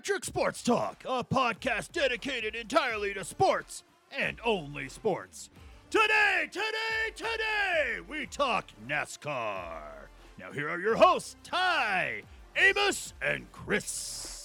Electric Sports Talk, a podcast dedicated entirely to sports and only sports. Today, today, today, we talk NASCAR. Now, here are your hosts, Ty, Amos, and Chris.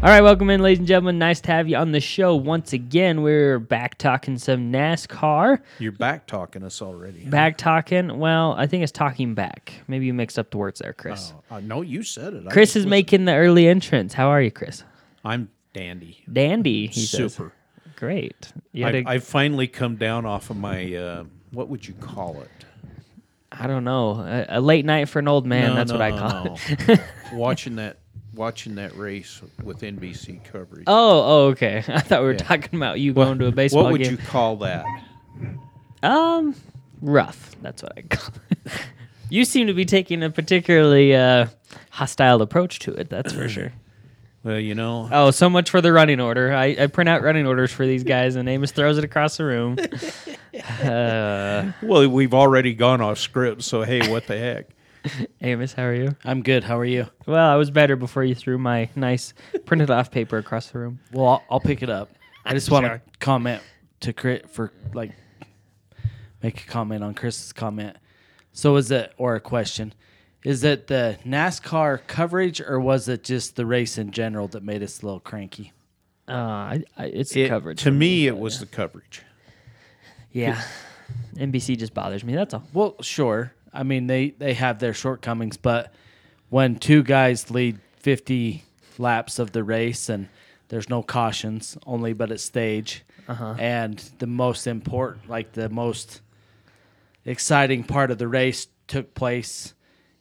All right, welcome in, ladies and gentlemen. Nice to have you on the show once again. We're back talking some NASCAR. You're back talking us already. huh? Back talking. Well, I think it's talking back. Maybe you mixed up the words there, Chris. Oh, uh, no, you said it. I Chris just is making the early entrance. How are you, Chris? I'm dandy. Dandy. He says. Super. Great. You had I, a- I finally come down off of my. Uh, what would you call it? I don't know. A, a late night for an old man. No, that's no, what I no, call no. it. watching that, watching that race with NBC coverage. oh, oh, okay. I thought we were Yeah. talking about you going to a baseball game. what would game. you call that? Um, rough. That's what I call it. you seem to be taking a particularly uh, hostile approach to it. That's for sure. Well, you know, Oh, so much for the running order. I, I print out running orders for these guys, and Amos throws it across the room. Uh, well, we've already gone off script, so hey, what the heck? Amos, how are you? I'm good. How are you? Well, I was better before you threw my nice printed off paper across the room. Well, I'll, I'll pick it up. I just want Sure. to comment to crit for like make a comment on Chris's comment. So is it or a question? Is it the NASCAR coverage or was it just the race in general that made us a little cranky? Uh, I, I, it's the It- coverage. To for me, it was the coverage. yeah. NBC just bothers me. That's all. Well, sure. I mean they they have their shortcomings, but when two guys lead 50 laps of the race and there's no cautions, only but at stage, uh-huh. and the most important, like the most exciting part of the race took place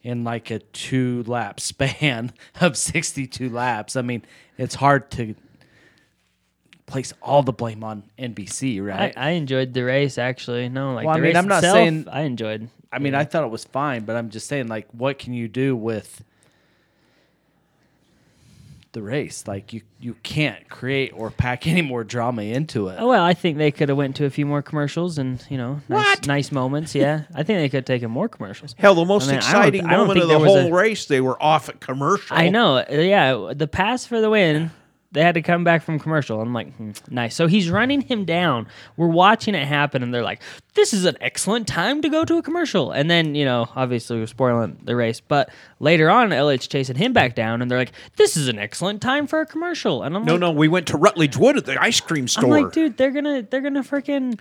in like a two lap span of 62 laps. I mean, it's hard to place all the blame on NBC, right? I enjoyed the race actually. No, like Well, I the mean, race I'm not itself, saying- I enjoyed. I mean, I thought it was fine, but I'm just saying, like, what can you do with the race? Like, you you can't create or pack any more drama into it. Oh well, I think they could have went to a few more commercials and you know nice, nice moments. Yeah, I think they could have taken more commercials. Hell, the most I mean, I don't- exciting I don't moment think of the there was whole a- race, they were off at commercial. I know. uh, Yeah, the pass for the win. They had to come back from commercial. I'm like, hmm, nice. So he's running him down. We're watching it happen, and they're like, "This is an excellent time to go to a commercial." And then, you know, obviously we're spoiling the race, but later on, LH chasing him back down, and they're like, "This is an excellent time for a commercial." And I'm No, like, no, no, we went to Rutledge Wood at the ice cream store. I'm like, dude, they're gonna they're gonna freaking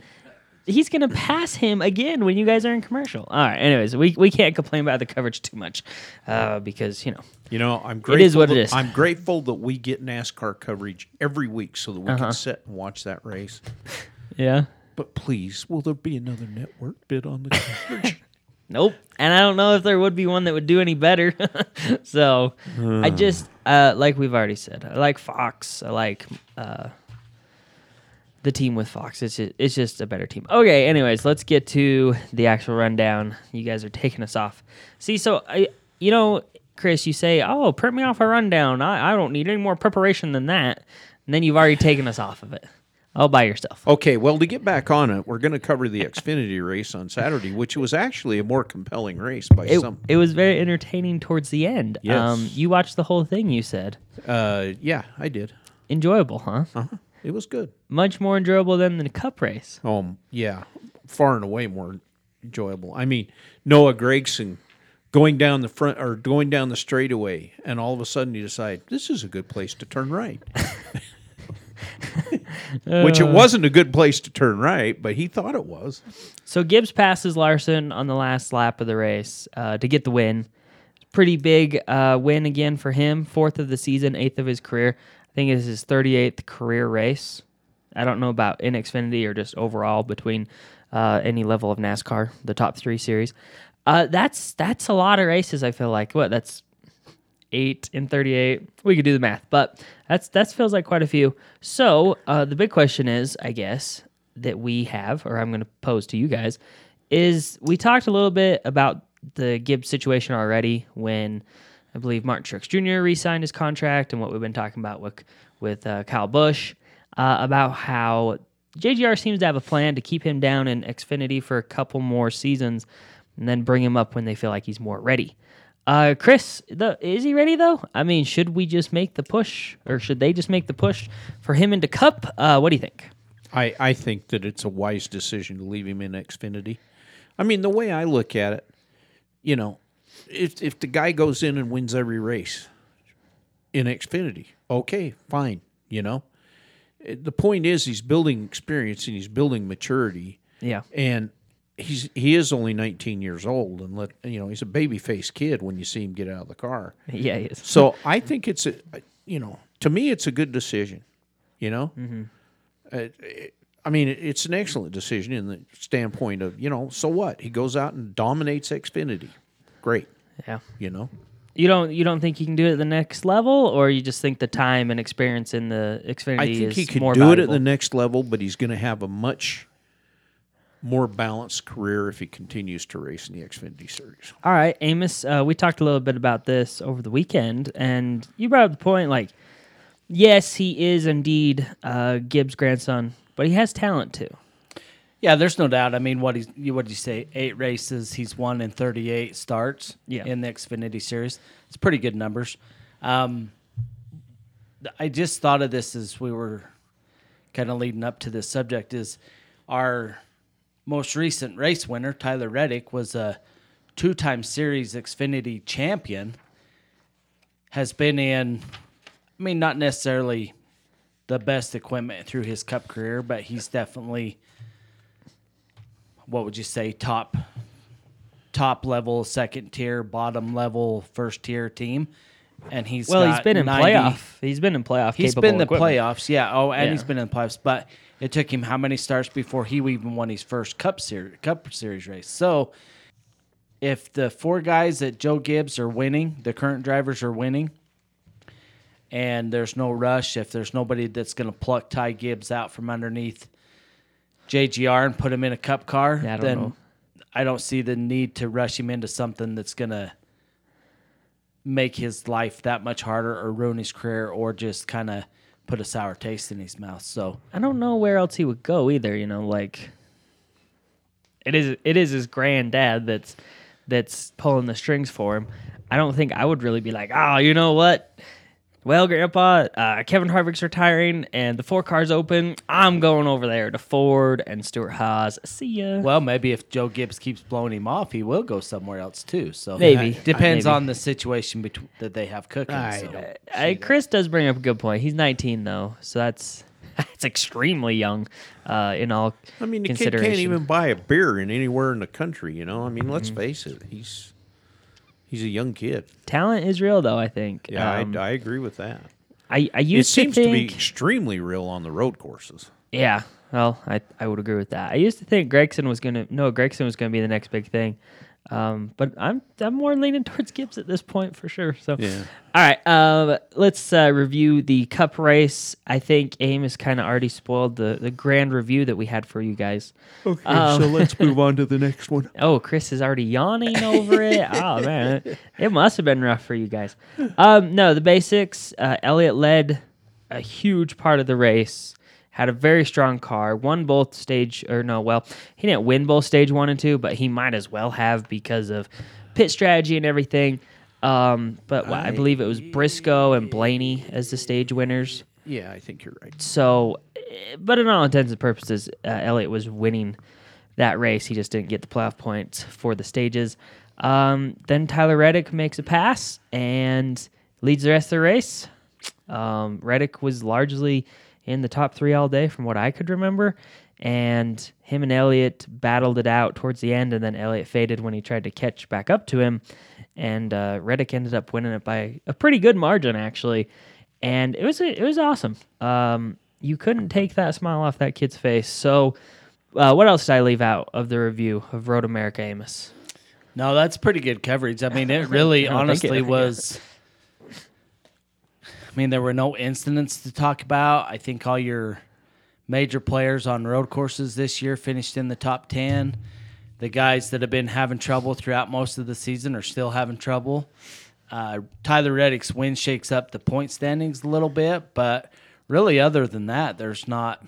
he's gonna pass him again when you guys are in commercial. All right. Anyways, we we can't complain about the coverage too much uh, because you know You know, I'm grateful. is what it that- is. I'm grateful that we get NASCAR coverage every week so that we Uh-huh. can sit and watch that race. yeah. But please, will there be another network bid on the coverage? Nope. And I don't know if there would be one that would do any better. so I just uh, like we've already said, I like Fox. I like uh, the team with Fox. It's just, it's just a better team. Okay. Anyways, let's get to the actual rundown. You guys are taking us off. See, so I, you know, Chris, you say, "Oh, print me off a rundown. I, I don't need any more preparation than that." And then you've already taken us off of it, all by yourself. okay, well, to get back on it, we're going to cover the Xfinity race on Saturday, which was actually a more compelling race by It, some. it was very entertaining towards the end. Yes. Um, you watched the whole thing. You said. Uh, yeah, I did. enjoyable, huh? Uh-huh. It was good. Much more enjoyable than the cup race. Um, yeah, far and away more enjoyable. I mean, Noah Gragson going down the front or going down the straightaway, and all of a sudden you decide this is a good place to turn right. Which it wasn't a good place to turn right, but he thought it was. So Gibbs passes Larson on the last lap of the race uh, to get the win. Pretty big uh, win again for him. Fourth of the season, eighth of his career. Think it's his 38th career race. I don't know about in Xfinity or just overall between uh, any level of NASCAR, the top three series. Uh, that's that's a lot of races. I feel like what that's eight in 38. We could do the math, but that's that feels like quite a few. So uh, the big question is, I guess, that we have, or I'm going to pose to you guys, is we talked a little bit about the Gibbs situation already when I believe Martin Truex Jr. re-signed his contract and what we've been talking about with with uh, Kyle Busch uh, about how JGR seems to have a plan to keep him down in Xfinity for a couple more seasons and then bring him up when they feel like he's more ready. Uh, Chris, the, is he ready though? I mean, should we just make the push, or should they just make the push for him into Cup? Uh, what do you think? I, I think that it's a wise decision to leave him in Xfinity. I mean, the way I look at it, you know, if if the guy goes in and wins every race in Xfinity, okay, fine. You know, the point is he's building experience and he's building maturity, Yeah, and he's he is only 19 years old, and let you know he's a baby faced kid when you see him get out of the car. yeah, he is. So I think it's a, you know, to me it's a good decision. You know, mm-hmm. I mean, it's an excellent decision in the standpoint of you know, so what? He goes out and dominates Xfinity. Great, Yeah. you know. You don't you don't think he can do it at the next level, or you just think the time and experience in the Xfinity I think is he could more do valuable? it at the next level, but he's going to have a much more balanced career if he continues to race in the Xfinity Series. All right, Amos, uh, we talked a little bit about this over the weekend, and you brought up the point like, yes, he is indeed uh, Gibbs' grandson, but he has talent too. Yeah, there's no doubt. I mean, what he's you what did you say? Eight races, he's won in 38 starts Yeah. in the Xfinity Series. It's pretty good numbers. Um, I just thought of this as we were kind of leading up to this subject. Is our most recent race winner, Tyler Reddick, was a two-time Series Xfinity champion. Has been in, I mean, not necessarily the best equipment through his Cup career, but he's definitely what would you say top top level second tier bottom level first tier team and he's Well, he's been in 90 playoff. He's been in playoff. he's been in the equipment. playoffs yeah oh and Yeah. he's been in the playoffs but it took him how many starts before he even won his first cup series cup series race so if the four guys that joe gibbs are winning the current drivers are winning and there's no rush if there's nobody that's going to pluck ty gibbs out from underneath jgr and put him in a cup car Yeah, I then know. I don't see the need to rush him into something that's gonna make his life that much harder or ruin his career or just kind of put a sour taste in his mouth. So I don't know where else he would go either. You know, like it is it is his granddad that's that's pulling the strings for him. I don't think I would really be like, oh, you know what? Well, Grandpa, uh, Kevin Harvick's retiring, and the four cars open. I'm going over there to Ford and Stewart-Haas. See ya. well, maybe if Joe Gibbs keeps blowing him off, he will go somewhere else too. So Maybe. depends Maybe. on the situation between that they have cooking. I so. don't- Uh, Chris does bring up a good point. He's 19 though, so that's that's extremely young uh, in all I mean, the kid consideration. can't even buy a beer in anywhere in the country. You know, I mean, let's Mm-hmm. face it, he's he's a young kid. Talent is real though. I think. Yeah, Um, I, I agree with that. I, I It used seems to to, be extremely real on the road courses. Yeah, well, I I would agree with that. I used to think Gragson was gonna no Gragson was gonna be the next big thing, um, but I'm I'm more leaning towards Gibbs at this point for sure. So Yeah. all right, um, let's uh, review the Cup race. I think Aim Amos kind of already spoiled the the grand review that we had for you guys. Okay, Um, so let's move on to the next one. Oh, Chris is already yawning over it. Oh man, it must have been rough for you guys. Um, no, the basics. Uh, Elliott led a huge part of the race. Had a very strong car. Won both stage or no, well, he didn't win both stage one and two, but he might as well have because of pit strategy and everything. Um, but I, believe it was Briscoe and Blaney as the stage winners. Yeah, I think you're right. So, eh, but in all intents and purposes, uh, Elliott was winning that race. He just didn't get the playoff points for the stages. Um, then Tyler Reddick makes a pass and leads the rest of the race. Um, Reddick was largely in the top three all day, from what I could remember. And him and Elliott battled it out towards the end, and then Elliott faded when he tried to catch back up to him. And uh, Reddick ended up winning it by a pretty good margin, actually. And it was it was awesome. Um, you couldn't take that smile off that kid's face. So, uh, what else did I leave out of the review of Road America Amos? No, that's pretty good coverage. I mean, it really I don't think honestly it- was. I mean, there were no incidents to talk about. I think all your major players on road courses this year finished in the top 10. The guys that have been having trouble throughout most of the season are still having trouble. Uh, Tyler Reddick's win shakes up the point standings a little bit, but really, other than that, there's not.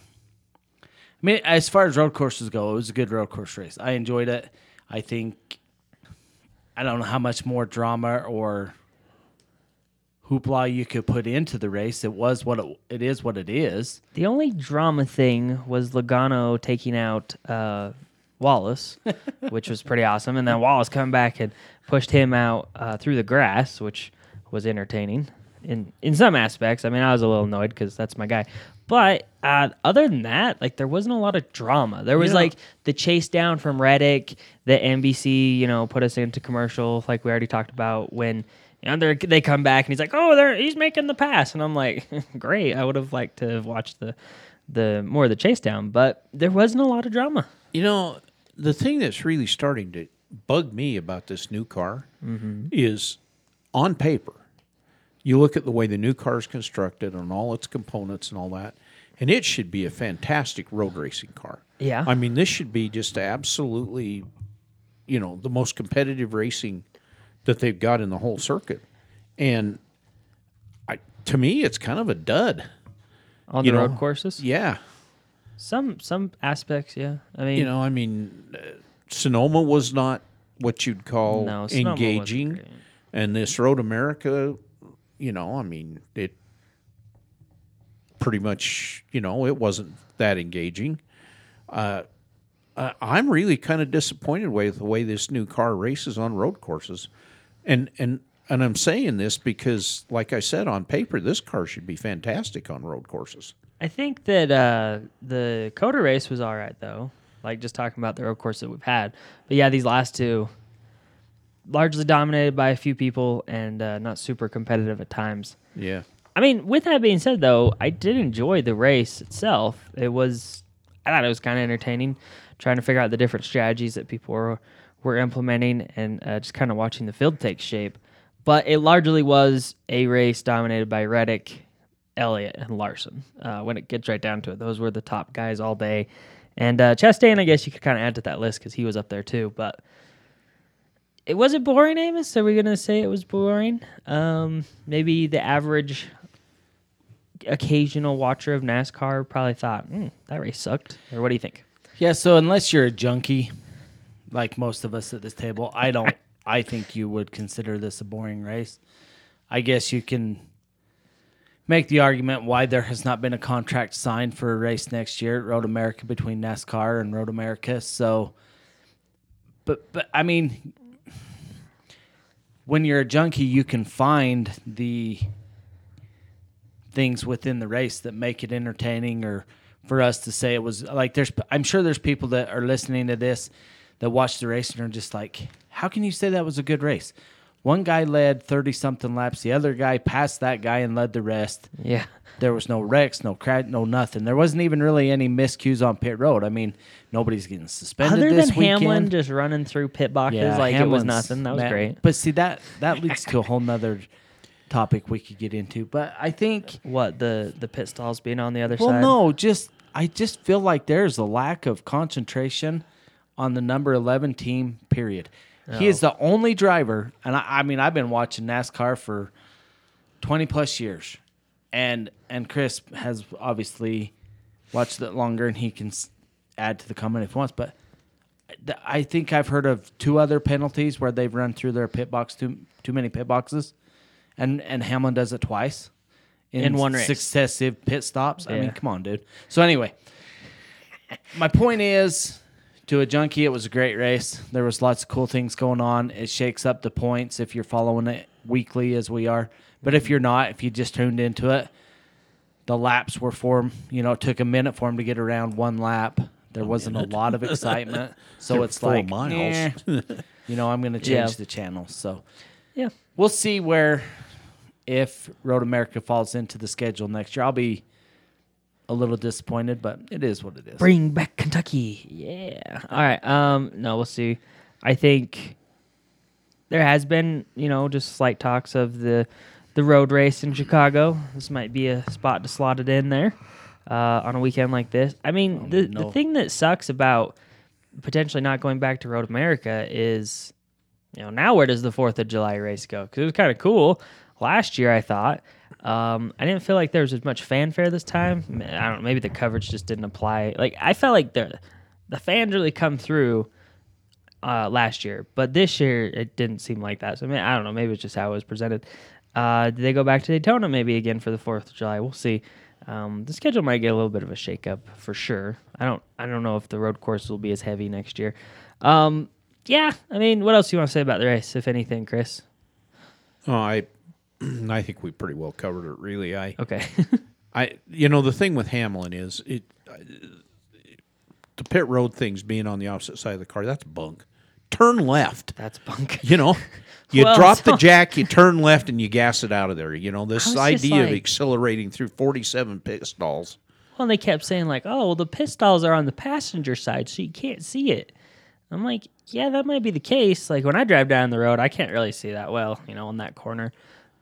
I mean, as far as road courses go, it was a good road course race. I enjoyed it. I think I don't know how much more drama or hoopla you could put into the race. It was what it, it is. What it is. The only drama thing was Logano taking out uh, Wallace, which was pretty awesome, and then Wallace coming back and pushed him out uh, through the grass, which was entertaining in in some aspects. I mean, I was a little annoyed because that's my guy, but uh, other than that, like there wasn't a lot of drama. There was Yeah. like the chase down from Reddick the NBC, you know, put us into commercial, like we already talked about when. You know, they're- they come back and he's like, "Oh, they're, he's making the pass," and I'm like, "Great! I would have liked to have watched the the more of the chase down, but there wasn't a lot of drama." You know, the thing that's really starting to bug me about this new car mm-hmm. is on paper, you look at the way the new car is constructed and all its components and all that, and it should be a fantastic road racing car. Yeah. I mean, this should be just absolutely, you know, the most competitive racing that they've got in the whole circuit. And I, to me, it's kind of a dud. on You the know, road courses. Yeah. Some some aspects, yeah. I mean, you know, I mean, uh, Sonoma was not what you'd call No, engaging, and this Road America, you know, I mean, it pretty much, you know, it wasn't that engaging. Uh, I'm really kind of disappointed with the way this new car races on road courses, and and and I'm saying this because, like I said, on paper, this car should be fantastic on road courses. I think that uh, the COTA race was all right though. Like just talking about the road course that we've had, but yeah, these last two largely dominated by a few people and uh, not super competitive at times. Yeah. I mean, with that being said, though, I did enjoy the race itself. It was, I thought it was kind of entertaining, trying to figure out the different strategies that people were were implementing and uh, just kind of watching the field take shape. But it largely was a race dominated by Reddick, Elliott, and Larson. Uh, when it gets right down to it, those were the top guys all day. And uh, Chastain, I guess you could kind of add to that list because he was up there too. But it was it boring, Amos? Are we gonna say it was boring? Um, maybe the average occasional watcher of NASCAR probably thought, hmm, that race sucked. Or what do you think? Yeah. So unless you're a junkie, like most of us at this table, I don't. I think you would consider this a boring race. I guess you can make the argument why there has not been a contract signed for a race next year at Road America between NASCAR and Road America. So, but but I mean, when you're a junkie, you can find the things within the race that make it entertaining or for us to say it was like there's I'm sure there's people that are listening to this that watch the race and are just like how can you say that was a good race one guy led 30 something laps the other guy passed that guy and led the rest Yeah. there was no wrecks no crash no nothing there wasn't even really any miscues on pit road i mean nobody's getting suspended Other this than Hamlin just running through pit boxes Yeah, like it was Hamlin's- nothing. That was great. but see that that leads to a whole nother topic we could get into but i think What the the pit stalls being on the other side? well, side? no, just I just feel like there's a lack of concentration on the number eleven team. Period. He is the only driver, and I, I mean I've been watching NASCAR for twenty plus years, and and Chris has obviously watched it longer, and he can add to the comment if he wants. But I think I've heard of two other penalties where they've run through their pit box too too many pit boxes, and and Hamlin does it twice In one race. successive pit stops. I mean, come on, dude. So anyway, my point is, to a junkie, it was a great race. There was lots of cool things going on. It shakes up the points if you're following it weekly as we are. But if you're not, if you just tuned into it, the laps were for him. You know, it took a minute for him to get around one lap. There wasn't a lot of excitement, so it's like, miles. "Eh." you know, I'm going to change Yeah. the channel. So Yeah. we'll see where if Road America falls into the schedule next year. I'll be a little disappointed, but it is what it is. Bring back Kentucky. Yeah. All right. Um. No, we'll see. I think there has been, you know, just slight talks of the the road race in Chicago. This might be a spot to slot it in there uh, on a weekend like this. I mean, the no. the thing that sucks about potentially not going back to Road America is, you know, now where does the Fourth of July race go? Because it was kind of cool last year. I thought. Um, I didn't feel like there was as much fanfare this time. I don't. Maybe the coverage just didn't apply. Like I felt like the the fans really come through uh, last year, but this year it didn't seem like that. So I, mean, I don't know. Maybe it's just how it was presented. Uh, did they go back to Daytona maybe again for the Fourth of July? We'll see. Um, the schedule might get a little bit of a shakeup for sure. I don't I don't know if the road course will be as heavy next year. Um, yeah, I mean, what else do you want to say about the race, if anything, Chris? Oh, I, I think we pretty well covered it. Really, I, Okay. I, you know, the thing with Hamlin is it, uh, the pit road things being on the opposite side of the car. That's bunk. Turn left. That's bunk. You know, you Well, drop the jack, you turn left, and you gas it out of there. You know, this I was just idea of accelerating through forty-seven pit stalls. Well, and they kept saying like, "Oh, well, the pistols are on the passenger side, so you can't see it." I'm like, "Yeah, that might be the case. Like when I drive down the road, I can't really see that well, you know, on that corner."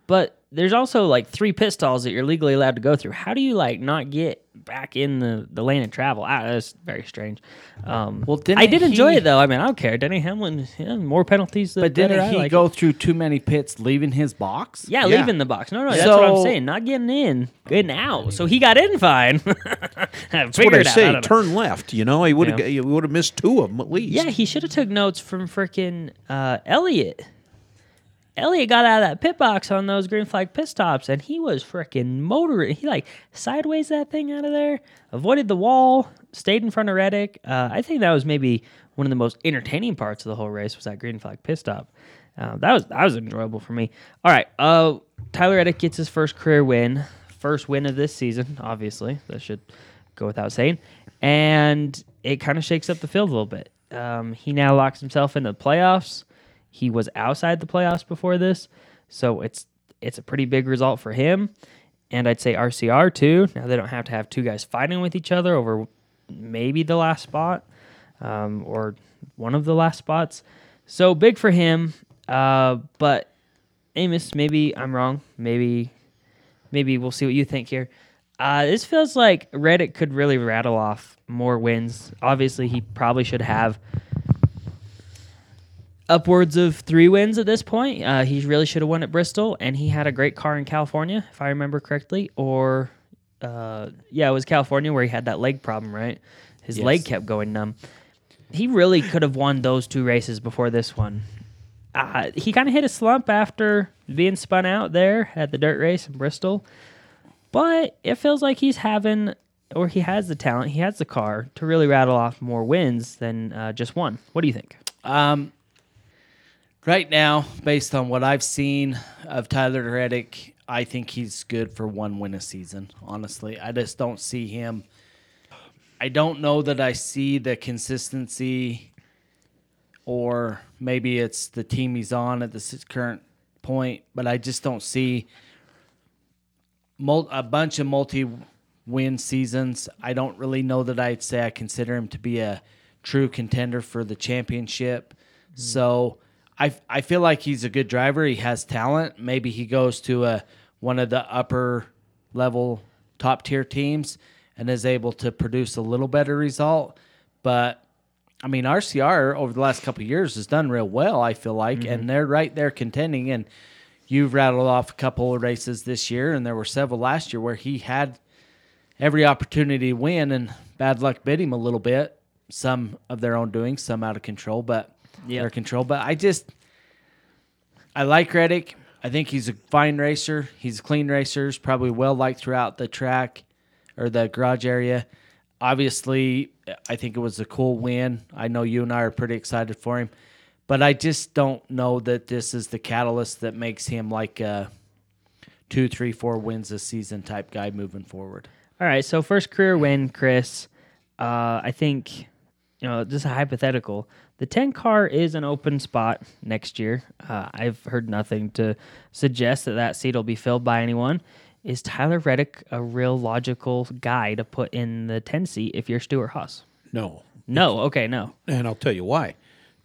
But there's also like three pit stalls that you're legally allowed to go through. How do you like not get back in the, the lane of travel? Ah, that's very strange. Um, Well, didn't I did enjoy it though. I mean, I don't care. Denny Hamlin, yeah, more penalties. The But didn't better. I he like go it. through too many pits, leaving his box? Yeah, Yeah. leaving the box. No, no, that's what I'm saying. Not getting in, getting out. So he got in fine. That's what I say. Turn left. You know, he would have Yeah. would have missed two of them at least. Yeah, he should have took notes from frickin' uh, Elliott. Elliott got out of that pit box on those green flag pit stops, and he was freaking motoring. He like sideways that thing out of there, avoided the wall, stayed in front of Reddick. Uh, I think that was maybe one of the most entertaining parts of the whole race was that green flag pit stop. Uh, that was that was enjoyable for me. All right, uh, Tyler Reddick gets his first career win, first win of this season. Obviously, that should go without saying, and it kind of shakes up the field a little bit. Um, he now locks himself into the playoffs. He was outside the playoffs before this, so it's it's a pretty big result for him. And I'd say RCR too. Now they don't have to have two guys fighting with each other over maybe the last spot um, or one of the last spots. So big for him. Uh, but Amos, maybe I'm wrong. Maybe maybe we'll see what you think here. Uh, this feels like Reddick could really rattle off more wins. Obviously, he probably should have upwards of three wins at this point. Uh, he really should have won at Bristol, and he had a great car in California, if I remember correctly. Or, uh, yeah, it was California where he had that leg problem, right? His leg kept going numb. He really could have won those two races before this one. Uh, he kind of hit a slump after being spun out there at the dirt race in Bristol, but it feels like he's having, or he has the talent, he has the car to really rattle off more wins than uh, just one. What do you think? Um, right now, based on what I've seen of Tyler Reddick, I think he's good for one win a season. Honestly, I just don't see him. I don't know that I see the consistency, or maybe it's the team he's on at this current point, but I just don't see mul- a bunch of multi win seasons. I don't really know that I'd say I consider him to be a true contender for the championship. Mm-hmm. So I I feel like he's a good driver. He has talent. Maybe he goes to a one of the upper level top tier teams and is able to produce a little better result. But I mean, RCR over the last couple of years has done real well. I feel like, and mm-hmm. they're right there contending. And you've rattled off a couple of races this year, and there were several last year where he had every opportunity to win, and bad luck bit him a little bit. Some of their own doing, some out of control, but Yep. their control. But I just, I like Reddick. I think he's a fine racer. He's a clean racer. He's probably well liked throughout the track or the garage area. Obviously, I think it was a cool win. I know you and I are pretty excited for him, but I just don't know that this is the catalyst that makes him like a two, three, four wins a season type guy moving forward. All right, so first career win, Chris. Uh, I think, you know, just a hypothetical. The 10 car is an open spot next year. Uh, I've heard nothing to suggest that that seat will be filled by anyone. Is Tyler Reddick a real logical guy to put in the 10 seat if you're Stewart-Haas? No, No, okay, no. and I'll tell you why.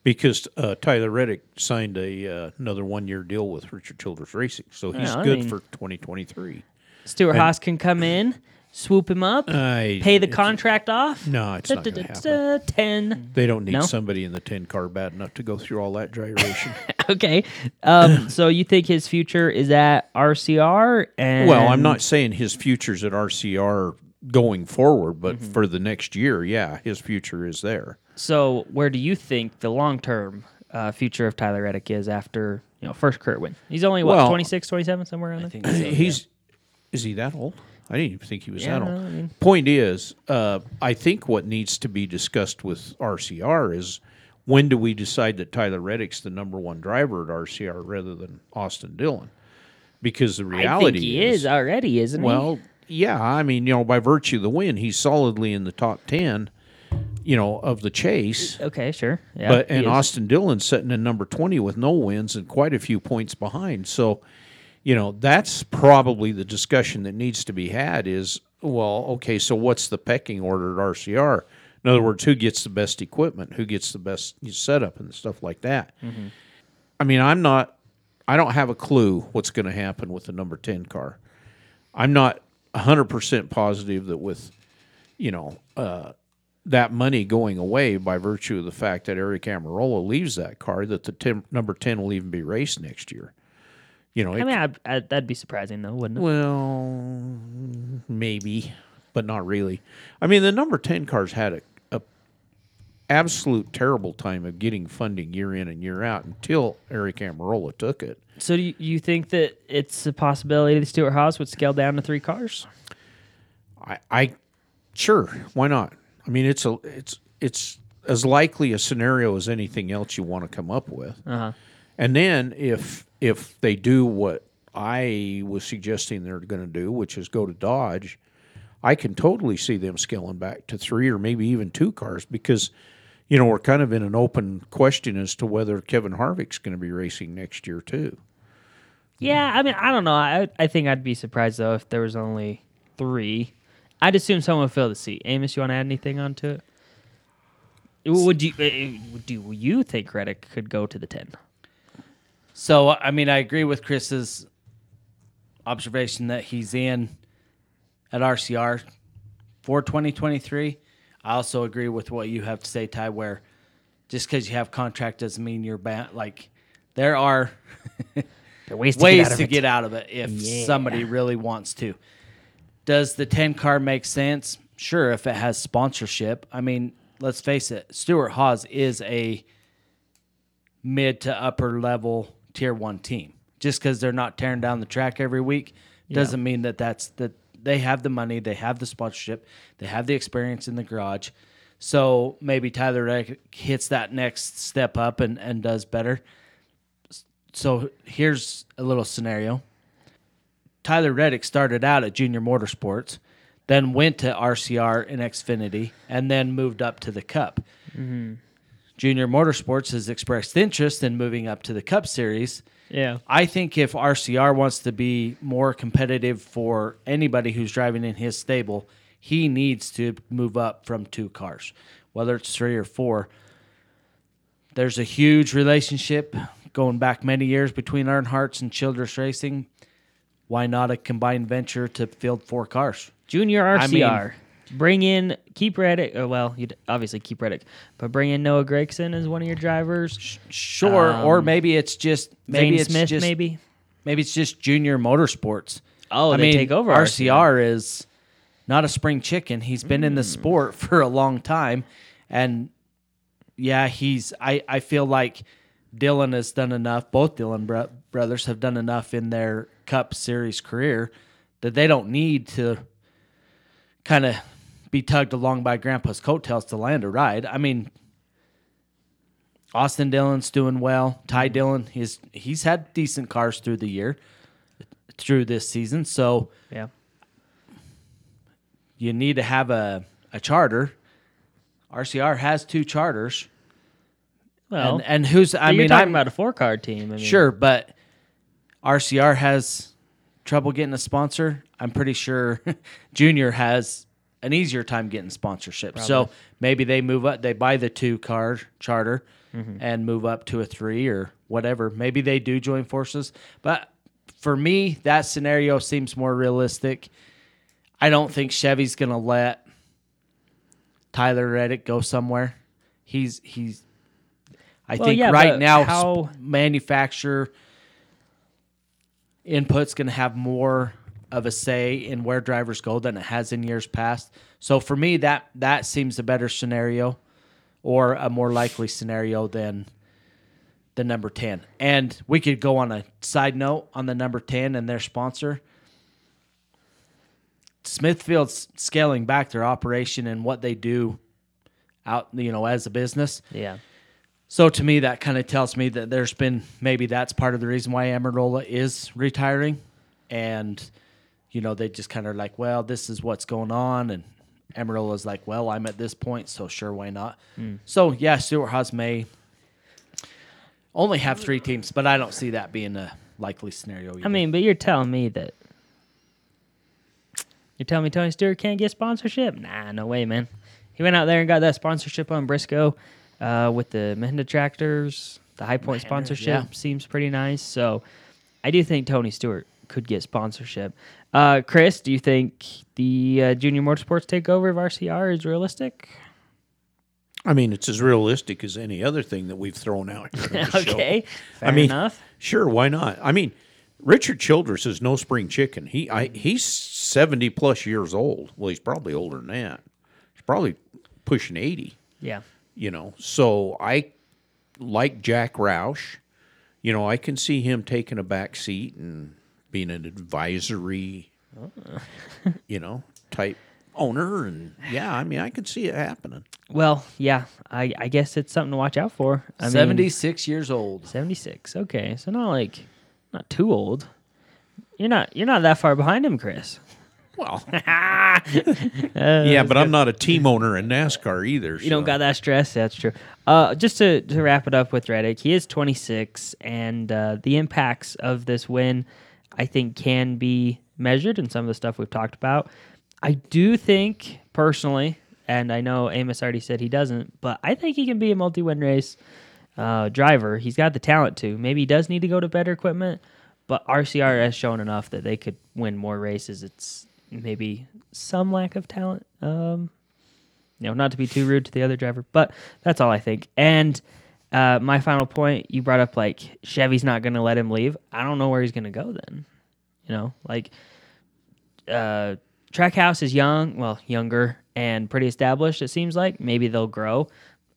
Because uh, Tyler Reddick signed a uh, another one year deal with Richard Childress Racing, so he's good mean- for 2023. Stewart-Haas can come in, swoop him up, I- pay the it's- contract off. No, it's not gonna Da-da-da-da, 10. They don't need No? somebody in the 10 car bad enough to go through all that gyration. Okay. Um, so you think his future is at RCR? And well, I'm not saying his future's at RCR going forward, but Mm-hmm. for the next year, yeah, his future is there. So, where do you think the long term uh, future of Tyler Reddick is after you know first career win? He's only what Well- 26, 27, somewhere around I there. think so, yeah. He's is he that old? I didn't even think he was Yeah, that no, old. I mean- Point is, uh, I think what needs to be discussed with RCR is when do we decide that Tyler Reddick's the number one driver at RCR rather than Austin Dillon? Because the I reality think he is, already, isn't it? well, yeah, I mean, you know, by virtue of the win, he's solidly in the top ten, you know, of the chase. Okay, sure. Yeah, but and. Austin Dillon's sitting in number twenty with no wins and quite a few points behind. So, you know, that's probably the discussion that needs to be had. Is well, okay, so what's the pecking order at RCR? In other words, who gets the best equipment, who gets the best setup, and stuff like that. I mean, I'm not. I don't have a clue what's going to happen with the number ten car. I'm not hundred percent positive that with, you know, uh, that money going away by virtue of the fact that Aric Almirola leaves that car, that the 10, number ten will even be raced next year. You know, it, I mean, I'd, I'd, that'd be surprising though, wouldn't it? well, maybe, but not really. I mean, the number ten cars had a, a absolute terrible time of getting funding year in and year out until Aric Almirola took it. So, do you, you think that it's a possibility that Stewart-Haas would scale down to three cars? I, I sure why not? I mean, it's a it's it's as likely a scenario as anything else you want to come up with. Uh-huh. And then if if they do what I was suggesting they're going to do, which is go to Dodge, I can totally see them scaling back to three or maybe even two cars because you know we're kind of in an open question as to whether Kevin Harvick's going to be racing next year too. Yeah, I mean, I don't know. I I think I'd be surprised though if there was only three. I'd assume someone would fill the seat. Amos, you want to add anything onto it? Would you uh, do you think Reddick could go to the ten? So I mean, I agree with Chris's observation that he's in at RCR for 2023. I also agree with what you have to say, Ty. Where just because you have contract doesn't mean you're banned. Like there are ways to ways get out of to it. get out of it if Yeah. somebody really wants to. Does the 10 car make sense? Sure, if it has sponsorship. I mean, let's face it, Stewart-Haas is a mid to upper level tier one team. Just because they're not tearing down the track every week doesn't mean that that's that they have the money, they have the sponsorship, they have the experience in the garage. So maybe Tyler Reddick hits that next step up and, and does better. So here's a little scenario. Tyler Reddick started out at Junior Motorsports, then went to RCR and Xfinity, and then moved up to the Cup. Mm-hmm. Junior Motorsports has expressed interest in moving up to the Cup Series. Yeah. I think if RCR wants to be more competitive for anybody who's driving in his stable, he needs to move up from two cars, whether it's three or four. There's a huge relationship going back many years between Earnhardt's and Childress Racing. Why not a combined venture to field four cars? Junior I mean- RCR. Bring in keep Reddick. Uh, well, you'd obviously keep Reddick, but bring in Noah Gragson as one of your drivers. Sure, or maybe it's just maybe Zane it's Smith, just maybe. maybe it's just Junior Motorsports. Oh, I they mean, take over RCR is not a spring chicken. He's been Mm. in the sport for a long time, and yeah, he's. I I feel like Dillon has done enough. Both Dillon bro- brothers have done enough in their Cup Series career that they don't need to kind of be tugged along by Grandpa's coattails to land a ride. I mean. Austin Dillon's doing well. Ty Mm-hmm. Dillon, he's he's had decent cars through the year, through this season. So Yeah. you need to have a, a charter. RCR has two charters. Well, and, and who's I you're mean talking I'm about a four card team. I mean, sure, but RCR has trouble getting a sponsor. I'm pretty sure Junior has an easier time getting sponsorship. So maybe they move up, they buy the two car charter Mm-hmm. and move up to a three or whatever. Maybe they do join forces. But for me, that scenario seems more realistic. I don't think Chevy's gonna let Tyler Reddick go somewhere. He's he's I Well, think yeah, right now how- manufacturer input's going to have more of a say in where drivers go than it has in years past. So for me, that that seems a better scenario. or a more likely scenario than the number 10. And we could go on a side note on the number 10 and their sponsor. Smithfield's scaling back their operation and what they do out, you know, as a business. Yeah. So to me, that kind of tells me that there's been maybe that's part of the reason why Almirola is retiring, and you know they just kind of like, well, this is what's going on, and Emerald is like, well, I'm at this point, so sure, why not? So yeah, Stewart-Haas may only have three teams, but I don't see that being a likely scenario. Either. I mean, but you're telling me that you're telling me Tony Stewart can't get sponsorship? Nah, no way, man. He went out there and got that sponsorship on Briscoe uh, with the Mahindra tractors. The High Point sponsorship yeah. seems pretty nice. So I do think Tony Stewart could get sponsorship. Uh, Chris, do you think the uh, Junior Motorsports takeover of RCR is realistic? I mean, it's as realistic as any other thing that we've thrown out here. on show. okay, fair I mean, enough. Sure, why not? I mean, Richard Childress is no spring chicken. He I, he's seventy plus years old. Well, he's probably older than that. He's probably pushing eighty. Yeah. You know, so I like Jack Roush. You know, I can see him taking a back seat and being an advisory, you know, type owner. And yeah, I mean, I could see it happening. Well, yeah, I, I guess it's something to watch out for. I mean, 76 years old. 76. Okay, so not like not too old. You're not you're not that far behind him, Chris. Well, yeah, but I'm not a team owner in NASCAR either. You don't got that stress. That's true. Uh, just to, to wrap it up with Reddick, he is 26, and uh, the impacts of this win, I think, can be measured in some of the stuff we've talked about. I do think, personally, and I know Amos already said he doesn't, but I think he can be a multi win race uh, driver. He's got the talent to. Maybe he does need to go to better equipment, but RCR has shown enough that they could win more races. It's maybe some lack of talent. Um, you know, not to be too rude to the other driver, but that's all I think. And uh, my final point, you brought up like Chevy's not going to let him leave. I don't know where he's going to go then. You know, like uh, Trackhouse is young, well, younger and pretty established. It seems like maybe they'll grow.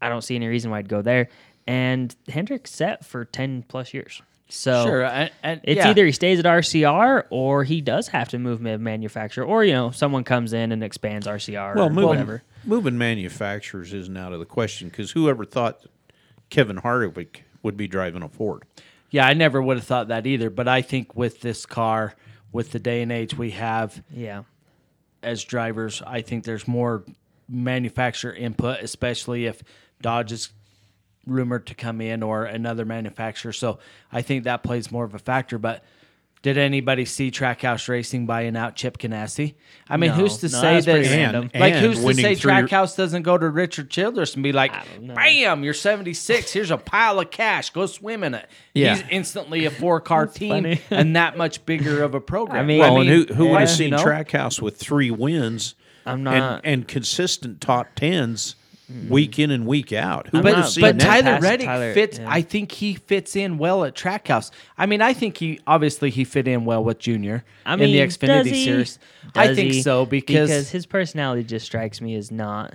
I don't see any reason why I'd go there. And Hendrick's set for ten plus years. So Sure. And, and it's yeah. either he stays at RCR or he does have to move mid manufacturer, or you know someone comes in and expands RCR Well, or moving, whatever. moving manufacturers isn't out of the question because whoever thought Kevin Harvick would be driving a Ford? Yeah, I never would have thought that either. But I think with this car, with the day and age we have Yeah, as drivers, I think there's more manufacturer input, especially if Dodge is rumored to come in or another manufacturer. So I think that plays more of a factor. But did anybody see Trackhouse Racing buying out Chip Ganassi? I mean, No. who's to No, say that's pretty that? random. Like, And who's to winning say three- Trackhouse doesn't go to Richard Childress and be like, don't know. "Bam, you're 76. Here's a pile of cash. Go swim in it." Yeah. He's instantly a four car team funny. and that much bigger of a program. I mean- Well, and who, who would have yeah, seen you know? Trackhouse with three wins I'm and, and consistent top tens Mm-hmm. week in and week out? Who I'm not- but that? Tyler Reddick Tyler, fits. yeah. I think he fits in well at Trackhouse. I mean, I think he obviously he fit in well with Junior I mean, in the does Xfinity he? series. I think he? so because, his personality just strikes me as not.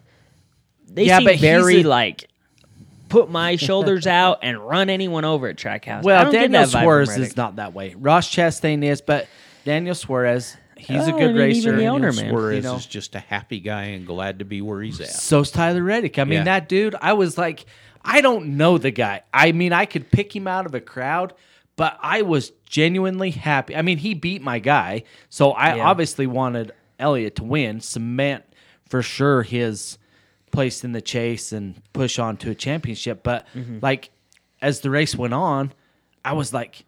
They Yeah, seem but very a- like put my shoulders out and run anyone over at Trackhouse. Well, Daniel that Suarez is not that way. Ross Chastain is, but Daniel Suarez, he's a Oh, good racer. even the owner, man. Suarez you know. is just a happy guy and glad to be where he's at. So's Tyler Reddick. I mean, Yeah. that dude, I was like, I don't know the guy. I mean, I could pick him out of a crowd, but I was genuinely happy. I mean, he beat my guy, so I Yeah. obviously wanted Elliott to win, cement for sure his place in the chase and push on to a championship. But Mm-hmm. like as the race went on, I was like,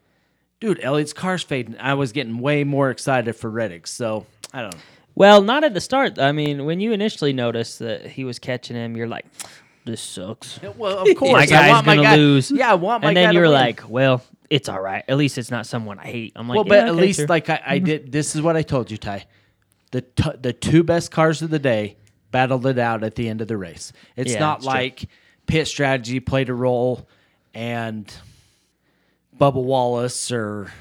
dude, Elliott's car's fading. I was getting way more excited for Reddick. So I don't know. Well, not at the start. I mean, when you initially noticed that he was catching him, you're like, "This sucks." Well, of course, my I guy's want gonna guy- lose. Yeah, I want my guy. and then you're like, "Well, it's all right. At least it's not someone I hate." I'm like, well, "Yeah, but at okay, least sure." like I, I did. This is what I told you, Ty. The t- the two best cars of the day battled it out at the end of the race. It's Yeah, not it's true. like pit strategy played a role and Bubba Wallace or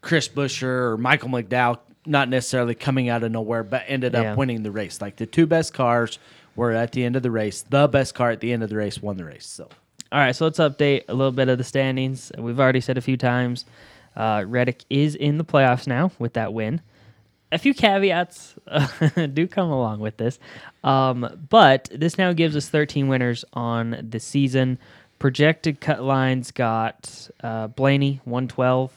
Chris Buescher or Michael McDowell not necessarily coming out of nowhere, but ended up Yeah. winning the race. Like the two best cars were at the end of the race. The best car at the end of the race won the race. So All right, so let's update a little bit of the standings. We've already said a few times. Uh, Reddick is in the playoffs now with that win. A few caveats uh, do come along with this, um, but this now gives us 13 winners on the season. Projected cut lines got uh, Blaney 112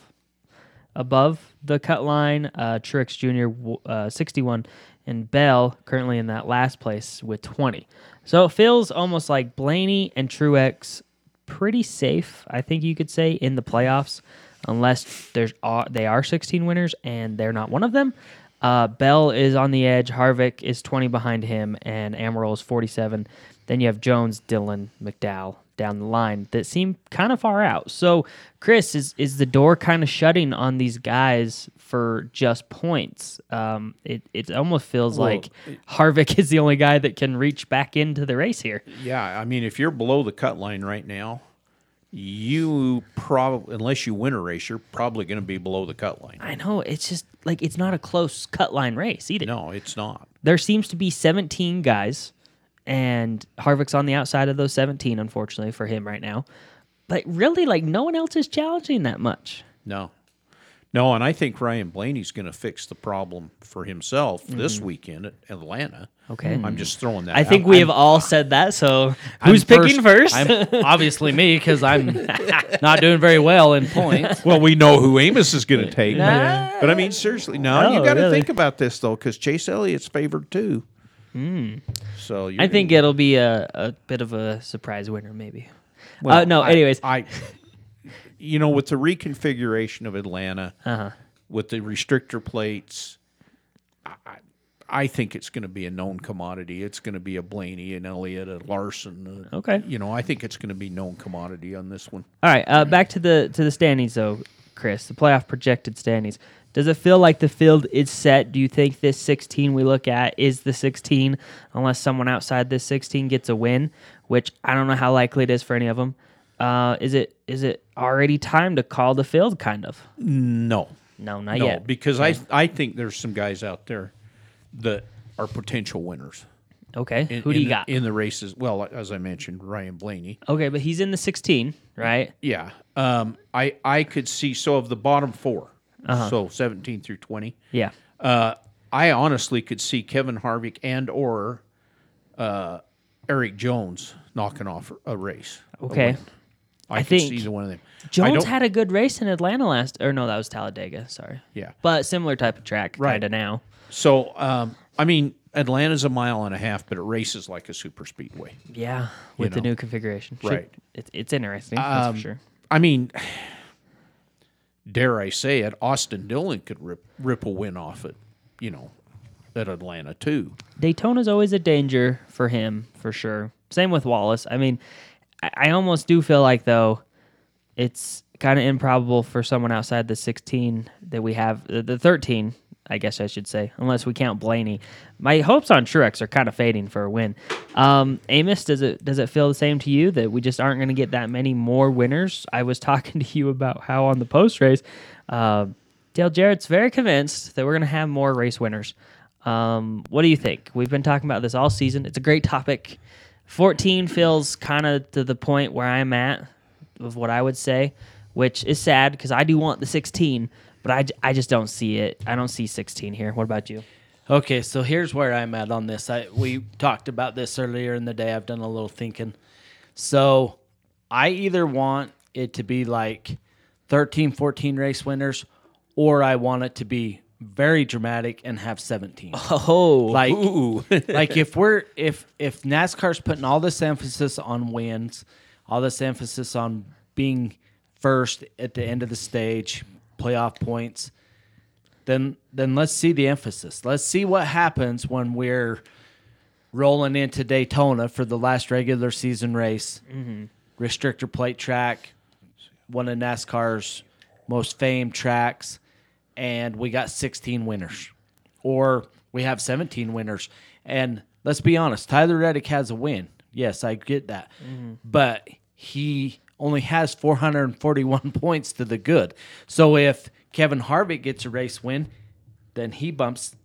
above the cut line, uh, Truex Jr. uh, 61, and Bell currently in that last place with 20. So it feels almost like Blaney and Truex pretty safe, I think you could say, in the playoffs, unless there's uh, they are 16 winners and they're not one of them. Uh, Bell is on the edge. Harvick is 20 behind him, and Almirola is 47. Then you have Jones, Dillon, McDowell down the line that seem kind of far out. So, Chris, is is the door kind of shutting on these guys for just points? Um, it it almost feels Well, like Harvick is the only guy that can reach back into the race here. Yeah, I mean, if you're below the cut line right now, you probably, unless you win a race, you're probably going to be below the cut line. I know it's just like it's not a close cut line race either. No, it's not. There seems to be 17 guys, and Harvick's on the outside of those 17, unfortunately for him right now. But really, like no one else is challenging that much. No. No, and I think Ryan Blaney's going to fix the problem for himself this mm-hmm. weekend at Atlanta. Okay. I'm just throwing that I out. think we I'm- have all said that. So who's I'm picking first? I'm obviously me because I'm not doing very well in points. Well, we know who Amos is going to take. Nah. But, but I mean, seriously, no, No, you got to really. think about this, though, because Chase Elliott's favored too. So you're I think it'll be a, a bit of a surprise winner, maybe. Well, uh, no, I- anyways. I, you know, with the reconfiguration of Atlanta, Uh-huh. with the restrictor plates, I, I- think it's going to be a known commodity. It's going to be a Blaney, and Elliott, a Larson. uh, Okay. You know, I think it's going to be known commodity on this one. All right, uh, back to the to the standings though, Chris. The playoff projected standings. Does it feel like the field is set? Do you think this 16 we look at is the 16, unless someone outside this 16 gets a win, which I don't know how likely it is for any of them. Uh, is it is it already time to call the field? Kind of. No, No, not no, yet. because I I think there's some guys out there that are potential winners. Okay, In, who do you the- got? in the races? Well, as I mentioned, Ryan Blaney. okay, but he's in the 16, right? Yeah, um, I I could see so of the bottom 4 Uh-huh. so 17 through 20. Yeah. Uh, I honestly could see Kevin Harvick and or uh, Erik Jones knocking off a race. Okay. win. I, I think see either one of them. Jones had a good race in Atlanta last, or no, that was Talladega. Sorry. Yeah. But similar type of track, Right. kind of now. So, um, I mean, Atlanta's a mile and a half, but it races like a super speedway. Yeah, with the know. new configuration. Should- Right. It's it's interesting. that's Um, for sure. I mean, dare I say it, Austin Dillon could rip, rip a win off it, you know, at Atlanta too. Daytona's always a danger for him, for sure. Same with Wallace. I mean, I, I almost do feel like though it's kind of improbable for someone outside the 16 that we have, the, the 13, I guess I should say, unless we count Blaney. My hopes on Truex are kind of fading for a win. Um, Amos, does it does it feel the same to you that we just aren't going to get that many more winners? I was talking to you about how on the post race, uh, Dale Jarrett's very convinced that we're going to have more race winners. Um, what do you think? We've been talking about this all season. It's a great topic. 14 feels kind of to the point where I'm at of what I would say, which is sad because I do want the 16, but I, I just don't see it. I don't see 16 here. What about you? Okay, so here's where I'm at on this. I we talked about this earlier in the day. I've done a little thinking. So I either want it to be like 13, 14 race winners, or I want it to be very dramatic and have 17. Oh, Like, like if we're if if NASCAR's putting all this emphasis on wins, all this emphasis on being first at the end of the stage, playoff points, then then let's see the emphasis. Let's see what happens when we're rolling into Daytona for the last regular season race. Mm-hmm. Restrictor plate track, one of NASCAR's most famed tracks, and we got 16 winners. Or we have 17 winners. And let's be honest, Tyler Reddick has a win. Yes, I get that. Mm-hmm. But he only has 441 points to the good. So if Kevin Harvick gets a race win, then he bumps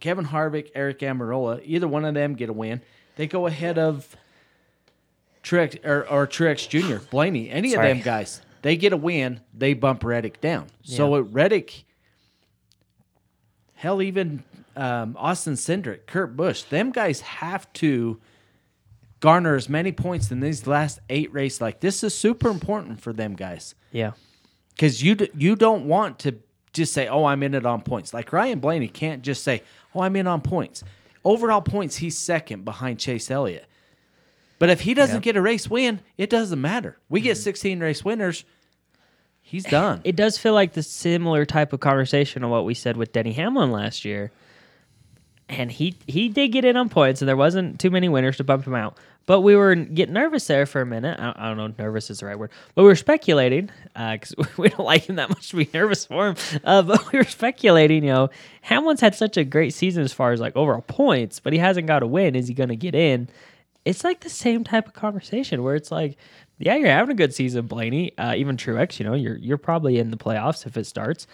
Kevin Harvick, Aric Almirola, either one of them get a win, they go ahead of Truex or, or Truex Jr., Blaney, any Sorry. of them guys. They get a win, they bump Reddick down. So at Reddick, hell, even um, Austin Cindric, Kurt Busch, them guys have to garner as many points in these last eight races. Like this is super important for them guys Yeah. because you d- you don't want to just say, "Oh, I'm in it on points." Like Ryan Blaney can't just say, "Oh, I'm in on points." Overall points, he's second behind Chase Elliott. But if he doesn't get a race win, it doesn't matter. We get mm-hmm. 16 race winners, he's done. It does feel like the similar type of conversation of what we said with Denny Hamlin last year. And he he did get in on points, and there wasn't too many winners to bump him out. But we were getting nervous there for a minute. I, I don't know, nervous is the right word, but we were speculating because we don't like him that much to be nervous for him. Uh, but we were speculating, you know, Hamlin's had such a great season as far as like overall points, but he hasn't got a win. Is he going to get in? It's like the same type of conversation where it's like, yeah, you're having a good season, Blaney. Uh, even Truex, you know, you're you're probably in the playoffs if it starts.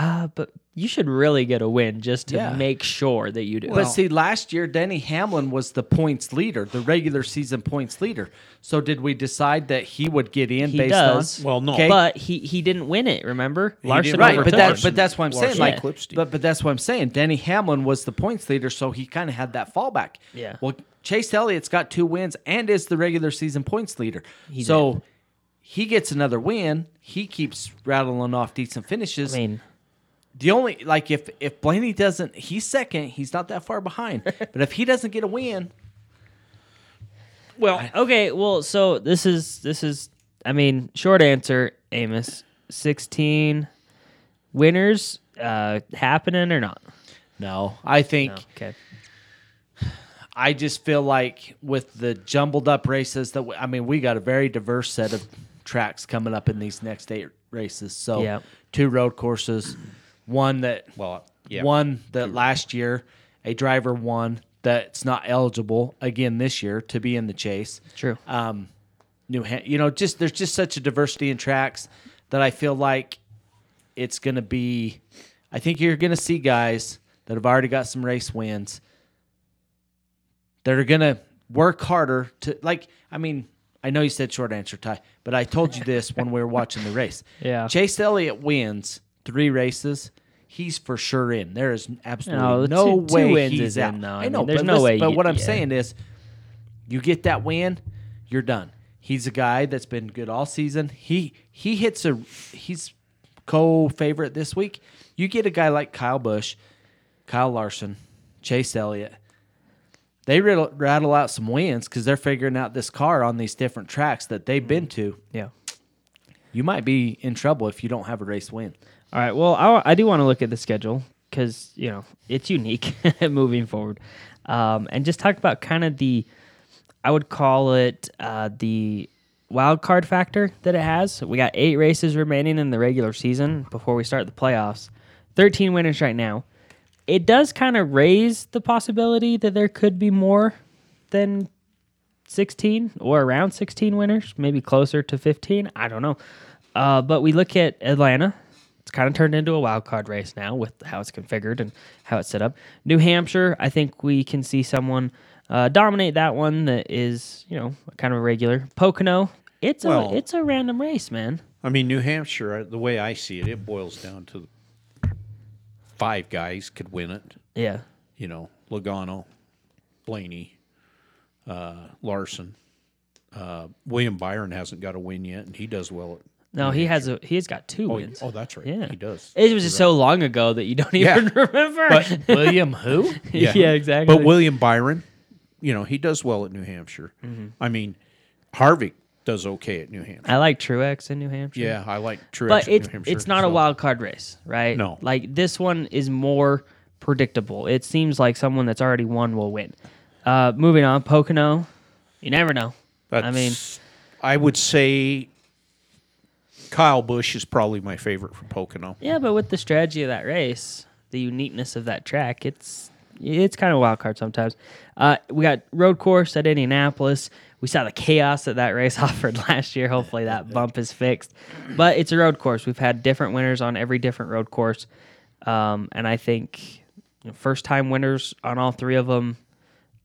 Uh, but you should really get a win just to Yeah. make sure that you do. But see, last year Denny Hamlin was the points leader, the regular season points leader. So did we decide that he would get in He based does. on? Well, no. Okay. but he he didn't win it. Remember, Larson didn't right, but overtook that. Larson- but that's what I'm saying. Larson Like, eclipsed but but that's what I'm saying. Denny Hamlin was the points leader, so he kind of had that fallback. Yeah. Well, Chase Elliott's got two wins and is the regular season points leader. so he gets another win. He keeps rattling off decent finishes. I mean, the only like if if Blaney doesn't, he's second. He's not that far behind. but if he doesn't get a win, well, okay, well, so this is this is. I mean, short answer, Amos, sixteen winners uh happening or not? no, I think. No. Okay. I just feel like with the jumbled up races that we, I mean, we got a very diverse set of tracks coming up in these next eight races. So Yeah. two road courses, one that Well, yeah. one that last year a driver won that's not eligible again this year to be in the chase. True. Um, New, Han- you know, just there's just such a diversity in tracks that I feel like it's going to be. I think you're going to see guys that have already got some race wins that are going to work harder to like. I mean, I know you said short answer, Ty, but I told you this when we were watching the race. Yeah. Chase Elliott wins three races. He's for sure in. There is absolutely No, no, two- two way wins he's is in, out. though. I I know, mean, there's but no listen- way But you- what I'm yeah. saying is, you get that win, you're done. He's a guy that's been good all season. He he hits a he's co-favorite this week. You get a guy like Kyle Busch, Kyle Larson, Chase Elliott. They rattle, rattle out some wins because they're figuring out this car on these different tracks that they've been mm. to. Yeah. You might be in trouble if you don't have a race win. All right. Well, I, I do want to look at the schedule because you know it's unique moving forward, um, and just talk about kind of the, I would call it uh, the wild card factor that it has. We got eight races remaining in the regular season before we start the playoffs. Thirteen winners right now. It does kind of raise the possibility that there could be more than 16 or around 16 winners, maybe closer to 15. I don't know. Uh, but we look at Atlanta. It's kind of turned into a wild card race now with how it's configured and how it's set up. New Hampshire, I think we can see someone uh, dominate that one that is, you know, kind of a regular. Pocono, it's Well- a it's a random race, man. I mean, New Hampshire, uh, the way I see it, it boils down to five guys could win it. Yeah. You know, Logano, Blaney, uh, Larson. Uh, William Byron hasn't got a win yet, and he does well at. No, he has a he's got two Oh, wins. oh, that's right. Yeah. he does. It was just so long ago that you don't even Yeah. remember. But William who? yeah. exactly. But William Byron, you know, he does well at New Hampshire. Mm-hmm. I mean, Harvick does okay at New Hampshire. I like Truex in New Hampshire. Yeah, I like Truex but at it's New Hampshire. it's not a so- wild card race, right? No. like this one is more predictable. It seems like someone that's already won will win. Uh, moving on, Pocono, you never know. I mean, I would say Kyle Busch is probably my favorite for Pocono. yeah, but with the strategy of that race, the uniqueness of that track, it's it's kind of wild card sometimes. Uh, we got road course at Indianapolis. We saw the chaos that that race offered last year. Hopefully that bump is fixed. But it's a road course. We've had different winners on every different road course, um, and I think you know, first time winners on all three of them.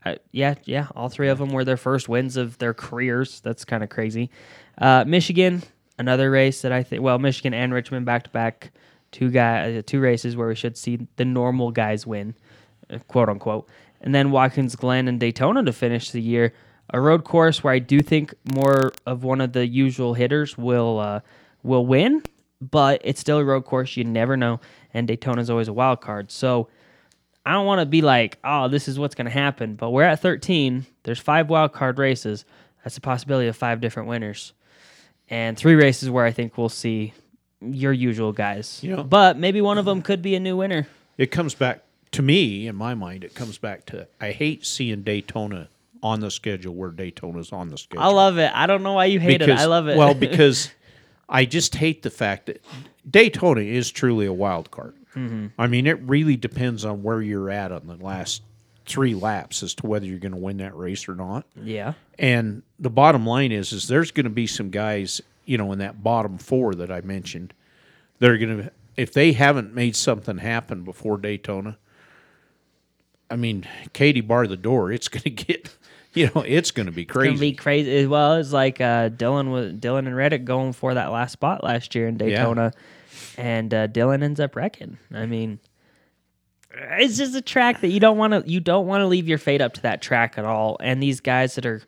Uh, yeah, yeah, all three of them were their first wins of their careers. That's kind of crazy. Uh, Michigan, another race that I think. Well, Michigan and Richmond back to back, two guy, uh, two races where we should see the normal guys win, uh, quote unquote. And then Watkins Glen and Daytona to finish the year. A road course where I do think more of one of the usual hitters will uh, will win, but it's still a road course. You never know, and Daytona's always a wild card. So I don't want to be like, oh, this is what's going to happen. But we're at 13. There's five wild card races. That's a possibility of five different winners, and three races where I think we'll see your usual guys. You know- but maybe one of them could be a new winner. It comes back to me in my mind. It comes back to I hate seeing Daytona on the schedule where Daytona's on the schedule. I love it. I don't know why you hate it. I love it. well, because I just hate the fact that Daytona is truly a wild card. Mm-hmm. I mean, it really depends on where you're at on the last three laps as to whether you're going to win that race or not. yeah. And the bottom line is, is there's going to be some guys, you know, in that bottom four that I mentioned, they're going to, if they haven't made something happen before Daytona, I mean, Katie bar the door. It's going to get, you know, it's going to be crazy. It's crazy. be crazy. Well, it's like uh, Dillon was Dillon and Reddick going for that last spot last year in Daytona, and uh, Dillon ends up wrecking. I mean, it's just a track that you don't want to you don't want to leave your fate up to that track at all. And these guys that are,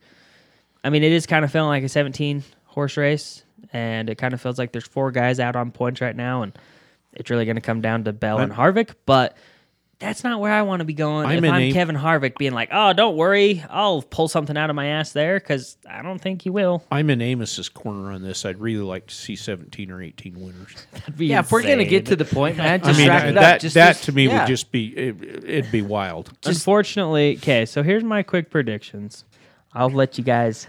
I mean, it is kind of feeling like a 17 horse race, and it kind of feels like there's four guys out on points right now, and it's really going to come down to Bell and Harvick, but. That's not where I want to be going. I'm if I'm aim- Kevin Harvick being like, "Oh, don't worry, I'll pull something out of my ass there," because I don't think he will. I'm in Amos's corner on this. I'd really like to see 17 or 18 winners. That'd be Yeah, if we're gonna get to the point, man, I just mean, wrap uh, it up. that Just- that just- to me yeah. would just be it, it'd be wild. Unfortunately, okay, so here's my quick predictions. I'll let you guys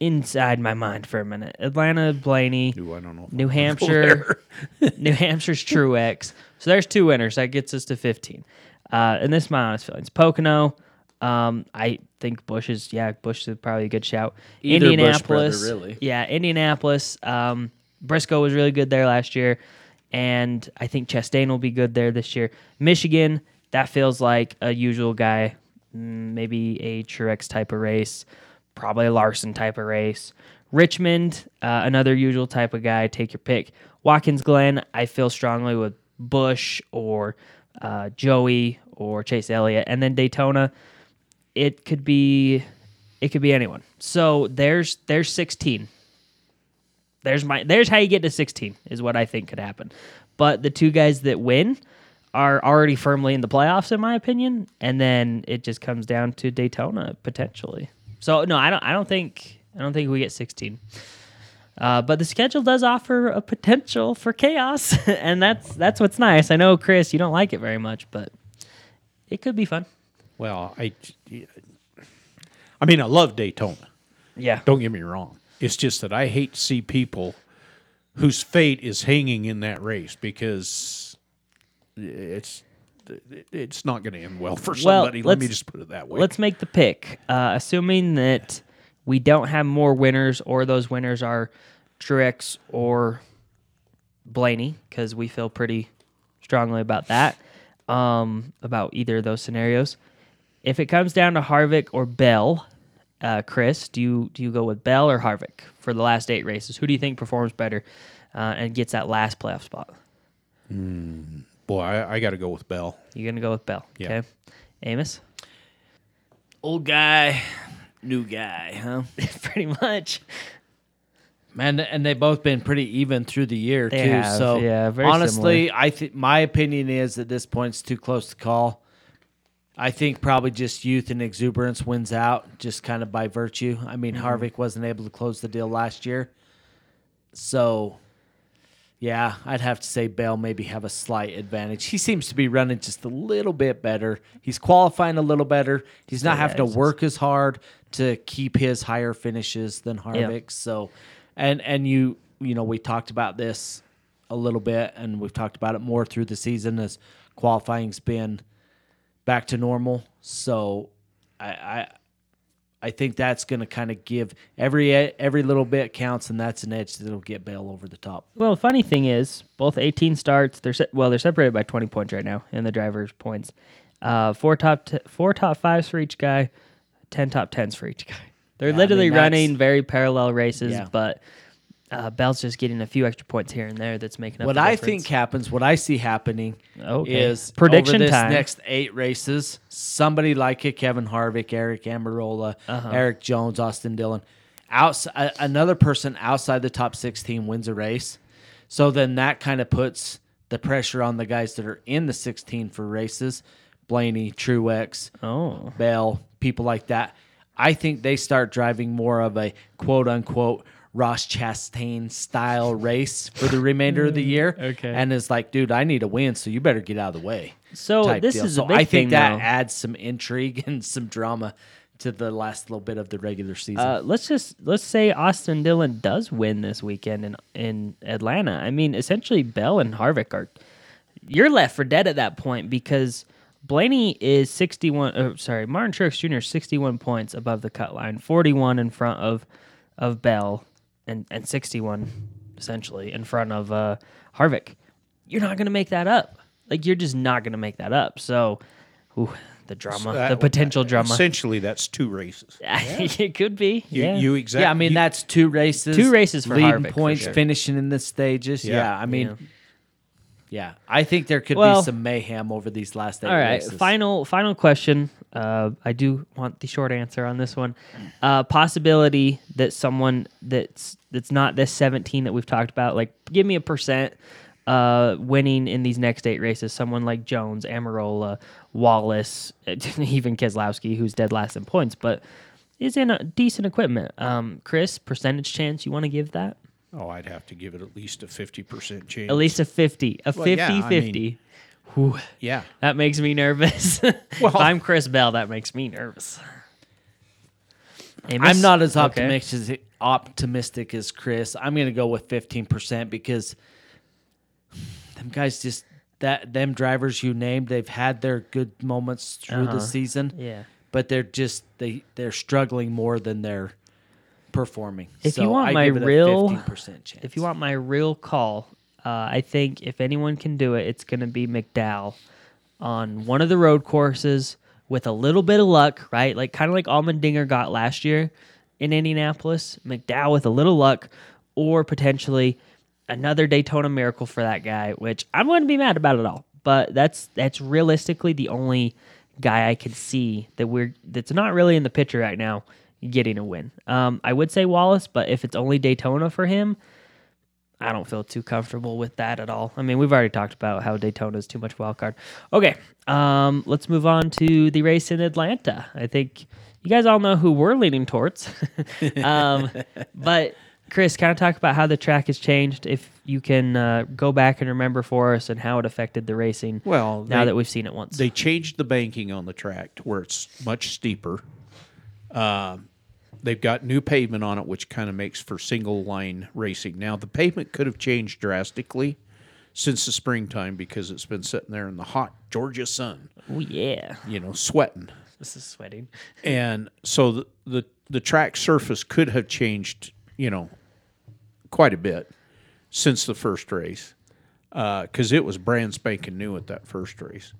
inside my mind for a minute. Atlanta, Blaney, Ooh, I don't know. New Hampshire. New Hampshire's Truex. So there's two winners. That gets us to 15. Uh, and this is my honest feelings. Pocono, um, I think Busch is, yeah, Busch is probably a good shout. Either Indianapolis, brother, really. yeah, Indianapolis. Um, Briscoe was really good there last year, and I think Chastain will be good there this year. Michigan, that feels like a usual guy, mm, maybe a Truex type of race, probably a Larson type of race. Richmond, uh, another usual type of guy. Take your pick. Watkins Glen, I feel strongly with Busch or uh, Joey or Chase Elliott, and then Daytona. It could be, it could be anyone. So there's there's 16. There's my there's how you get to 16 is what I think could happen. But the two guys that win are already firmly in the playoffs in my opinion, and then it just comes down to Daytona potentially. So no, I don't I don't think I don't think we get 16. Uh, but the schedule does offer a potential for chaos, and that's that's what's nice. I know, Chris, you don't like it very much, but it could be fun. Well, I, I mean, I love Daytona. Yeah, Don't get me wrong. It's just that I hate to see people whose fate is hanging in that race because it's it's not going to end well for Well, somebody. Let me just put it that way. Let's make the pick, uh, assuming that we don't have more winners, or those winners are Truex or Blaney, because we feel pretty strongly about that, um, about either of those scenarios. If it comes down to Harvick or Bell, uh, Chris, do you do you go with Bell or Harvick for the last eight races? Who do you think performs better uh, and gets that last playoff spot? Boy, I, I got to go with Bell. You're gonna go with Bell, Yeah. okay? Amos, old guy, new guy, huh? pretty much. Man, and they've both been pretty even through the year They too. have, so yeah, very honestly, I think my opinion is at this point it's too close to call. I think probably just youth and exuberance wins out, just kind of by virtue. I mean, Mm-hmm. Harvick wasn't able to close the deal last year, so yeah, I'd have to say Bell maybe have a slight advantage. He seems to be running just a little bit better. He's qualifying a little better. He's not yeah, having to work as hard to keep his higher finishes than Harvick. So, and and you you know we talked about this a little bit, and we've talked about it more through the season as qualifying's been back to normal. So, I I, I think that's going to kind of give every every little bit counts, and that's an edge that'll get Bell over the top. Well, the funny thing is, both 18 starts. They're se- well, they're separated by 20 points right now in the drivers' points. Uh, four top t- four top fives for each guy, 10 top tens for each guy. They're Yeah, I literally mean, running very parallel races, Yeah. but uh, Bell's just getting a few extra points here and there. That's making up. What I think happens, what I see happening, Okay. is Prediction over this time. next eight races, somebody like Kevin Harvick, Aric Almirola, Uh-huh. Erik Jones, Austin Dillon, another person outside the top sixteen wins a race. So then that kind of puts the pressure on the guys that are in the sixteen for races, Blaney, Truex, Oh, Bell, people like that. I think they start driving more of a quote unquote Ross Chastain style race for the remainder of the year. Okay. And it's like, dude, I need a win, so you better get out of the way. So this deal. is a big I think thing, that though. adds some intrigue and some drama to the last little bit of the regular season. Uh, let's just let's say Austin Dillon does win this weekend in in Atlanta. I mean, essentially Bell and Harvick are you're left for dead at that point because Blaney is 61 uh, sorry, Martin Truex Jr. 61 points above the cut line, 41 in front of of Bell and and 61 essentially in front of uh Harvick. You're not going to make that up. Like you're just not going to make that up. So ooh, the drama, That- the potential drama. Essentially, that's two races. it could be. You, yeah. you exactly. yeah, I mean that's two races, Two races for leading Harvick, for points, sure. finishing in the stages. Yeah, Yeah. I mean, Yeah. Yeah. I think there could Well- be some mayhem over these last eight All right, races. final final question. Uh, I do want the short answer on this one. Uh, possibility that someone that's that's not this 17 that we've talked about, like give me a percent uh, winning in these next eight races. Someone like Jones, Almirola, Wallace, even Keselowski, who's dead last in points, but is in a decent equipment. Um, Chris, percentage chance you want to give that? Oh, I'd have to give it at least a fifty percent chance. At least a 50, a Well, 50 yeah, I 50. Whew. yeah. That makes me nervous. if Well- I'm Chris Bell, that makes me nervous. Amos? I'm not as Okay. optimistic optimistic as Chris. I'm going to go with 15% because them guys just that them drivers you named, they've had their good moments through Uh-huh. the season, Yeah. but they're just they they're struggling more than they're performing. If you want I my give it a real- 15% chance. If you want my real call, uh, I think if anyone can do it, it's going to be McDowell on one of the road courses with a little bit of luck, right? Like kind of like Allmendinger got last year in Indianapolis. McDowell with a little luck, or potentially another Daytona Miracle for that guy, which I'm going to be mad about it all. But that's that's realistically the only guy I could see that we're that's not really in the picture right now getting a win. Um, I would say Wallace, but if it's only Daytona for him, I don't feel too comfortable with that at all. I mean, we've already talked about how Daytona is too much wild card. Okay, um, let's move on to the race in Atlanta. I think you guys all know who we're leaning towards. um, but Chris, kind of talk about how the track has changed. If you can uh, go back and remember for us and how it affected the racing. Well, now they- that we've seen it once. They changed the banking on the track to where it's much steeper. Um, they've got new pavement on it, which kind of makes for single line racing. Now, the pavement could have changed drastically since the springtime because it's been sitting there in the hot Georgia sun, oh yeah, you know, sweating. this is sweating. and so the, the the track surface could have changed, you know, quite a bit since the first race because it was brand spanking new at that first race.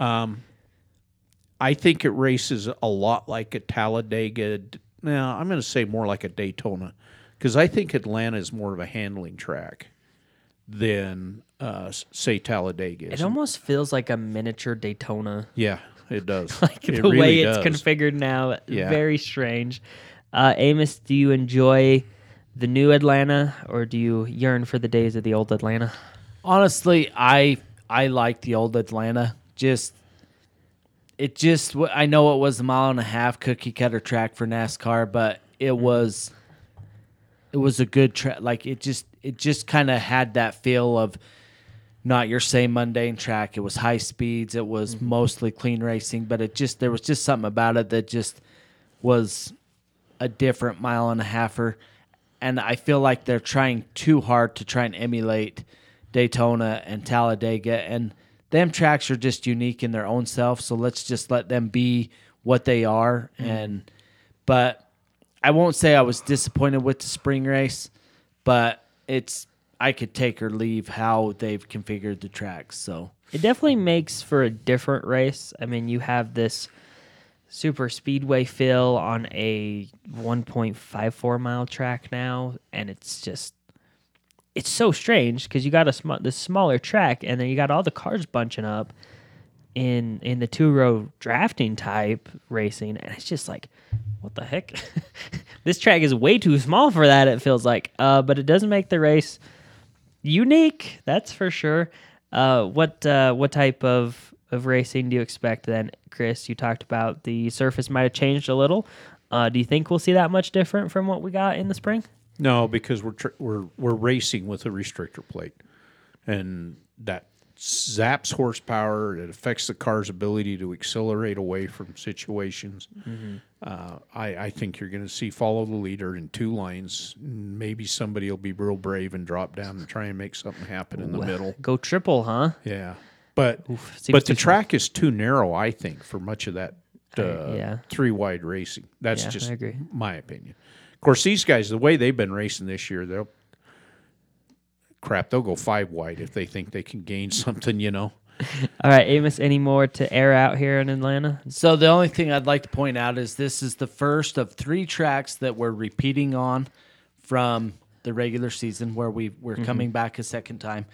Um, I think it races a lot like a Talladega. Now I'm going to say more like a Daytona because I think Atlanta is more of a handling track than uh, say Talladega. is. It almost feels like a miniature Daytona. yeah, it does. like It the really way it's configured now. Yeah. Very strange. Uh, Amos, do you enjoy the new Atlanta or do you yearn for the days of the old Atlanta? Honestly, I I like the old Atlanta. Just it just I know it was a mile and a half cookie cutter track for NASCAR, but it mm-hmm. was it was a good track. Like it just it just kind of had that feel of not your same mundane track. It was high speeds. It was mm-hmm. mostly clean racing, but it just there was just something about it that just was a different mile and a halfer. And I feel like they're trying too hard to try and emulate Daytona and Talladega. And them tracks are just unique in their own self. So let's just let them be what they are mm-hmm. and But I won't say I was disappointed with the spring race, but it's I could take or leave how they've configured the tracks. So It definitely makes for a different race. I mean, you have this super speedway feel on a 1.54 mile track now, and it's just it's so strange because you got a sm- this smaller track, and then you got all the cars bunching up in in the two row drafting type racing, and it's just like, what the heck? this track is way too small for that. It feels like, uh, but it doesn't make the race unique. That's for sure. Uh, what uh, what type of of racing do you expect then, Chris? You talked about the surface might have changed a little. Uh, do you think we'll see that much different from what we got in the spring? No, because we're tr- we're we're racing with a restrictor plate, and that zaps horsepower. It affects the car's ability to accelerate away from situations. Uh, I, I think you're going to see follow the leader in two lines. Maybe somebody will be real brave and drop down and try and make something happen in the middle. Go triple, huh? Yeah, but seems but the track is too narrow. I think for much of that uh, yeah. three wide racing. That's Yeah, just my opinion. Of course, these guys, the way they've been racing this year, they'll crap. They'll go five wide if they think they can gain something. You know. All right, Amos. Any more to air out here in Atlanta? So the only thing I'd like to point out is this is the first of three tracks that we're repeating on from the regular season where we we're mm-hmm. coming back a second time.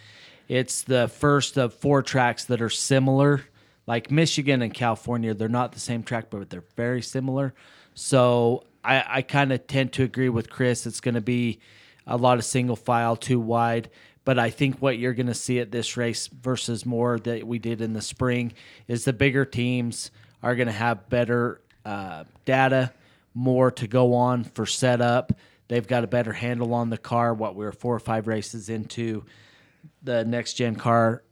It's the first of four tracks that are similar. Like Michigan and California, they're not the same track, but they're very similar. So I, I kind of tend to agree with Chris. It's going to be a lot of single file, too wide. But I think what you're going to see at this race versus more that we did in the spring is the bigger teams are going to have better uh, data, more to go on for setup. They've got a better handle on the car. What we were four or five races into the next gen car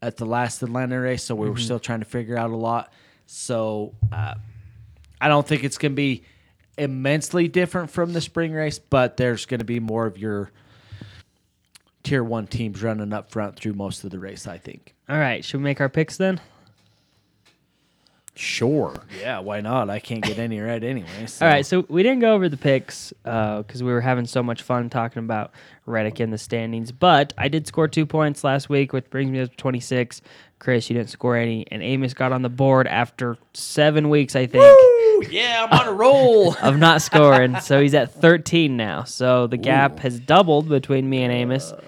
at the last Atlanta race, so we were still trying to figure out a lot. So uh, I don't think it's going to be immensely different from the spring race, but there's going to be more of your tier one teams running up front through most of the race. I think. All right, should we make our picks then? Sure. Yeah, why not? I can't get any right anyway. So. All right, so we didn't go over the picks uh, because we were having so much fun talking about Reddick in the standings. But I did score two points last week, which brings me up to 26. Chris, you didn't score any, and Amos got on the board after seven weeks, I think, yeah, I'm on a roll. of not scoring. so he's at 13 now. So the gap has doubled between me and Amos. Uh,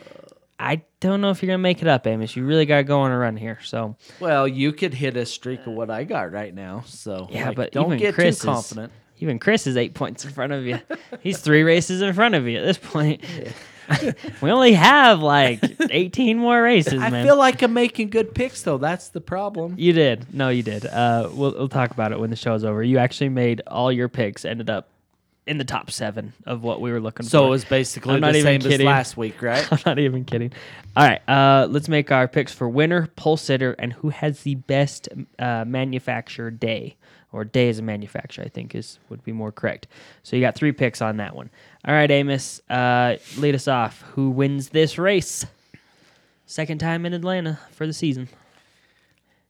I don't know if you're gonna make it up, Amos. You really gotta go on a run here. So well, you could hit a streak of what I got right now. So yeah, like, but don't even get Chris too confident. Is, even Chris is eight points in front of you. He's three races in front of you at this point. we only have like 18 more races, I man. feel like I'm making good picks though. That's the problem. you did. No, you did. Uh, we'll, we'll talk about it when the show's over. You actually made all your picks ended up in the top seven of what we were looking for. So it was basically I'm not the even same kidding. as last week, right? I'm not even kidding. All right, uh, let's make our picks for winner, pole sitter, and who has the best uh, manufacturer day or day as a manufacturer. I think is would be more correct. So you got three picks on that one. All right, Amos, uh, lead us off. Who wins this race? Second time in Atlanta for the season.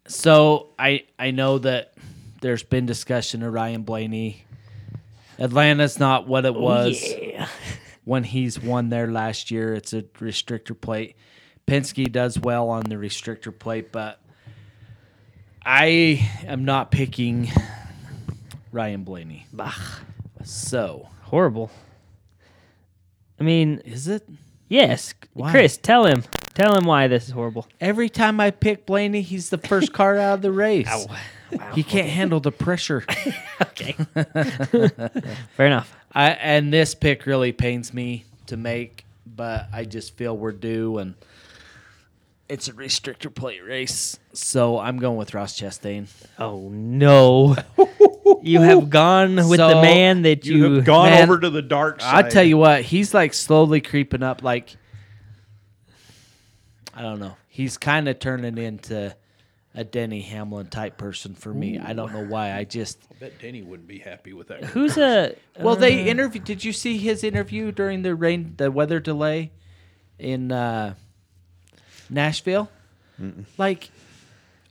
So I I know that there's been discussion of Ryan Blaney. Atlanta's not what it oh, was yeah. when he's won there last year. It's a restrictor plate. Penske does well on the restrictor plate, but I am not picking Ryan Blaney. Bah, So horrible. I mean, is it? yes, Why? Chris, tell him, tell him why this is horrible. Every time I pick Blaney, he's the first car out of the race. Wow. He can't handle the pressure. okay. Fair enough. I and this pick really pains me to make, but I just feel we're due and it's a restrictor plate race. So I'm going with Ross Chastain. Oh no! you have gone with the man that you, You have gone Man, over to the dark side. I tell you what, he's like slowly creeping up like I don't know. He's kind of turning into a Denny Hamlin type person for me. I don't know why. I just I bet Denny wouldn't be happy with that. Who's a? Well, they interviewed. Did you see his interview during the rain, the weather delay in uh, Nashville? Like,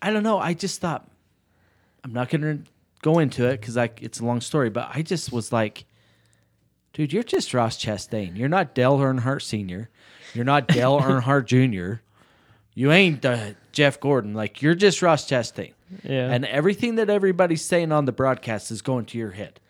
I don't know. I just thought I'm not going to go into it because like it's a long story, but I just was like, dude, you're just Ross Chastain. You're not Dale Earnhardt Senior. You're not Dale Earnhardt Junior. You ain't uh, Jeff Gordon. Like you're just Ross Chastain. Yeah. And everything that everybody's saying on the broadcast is going to your head.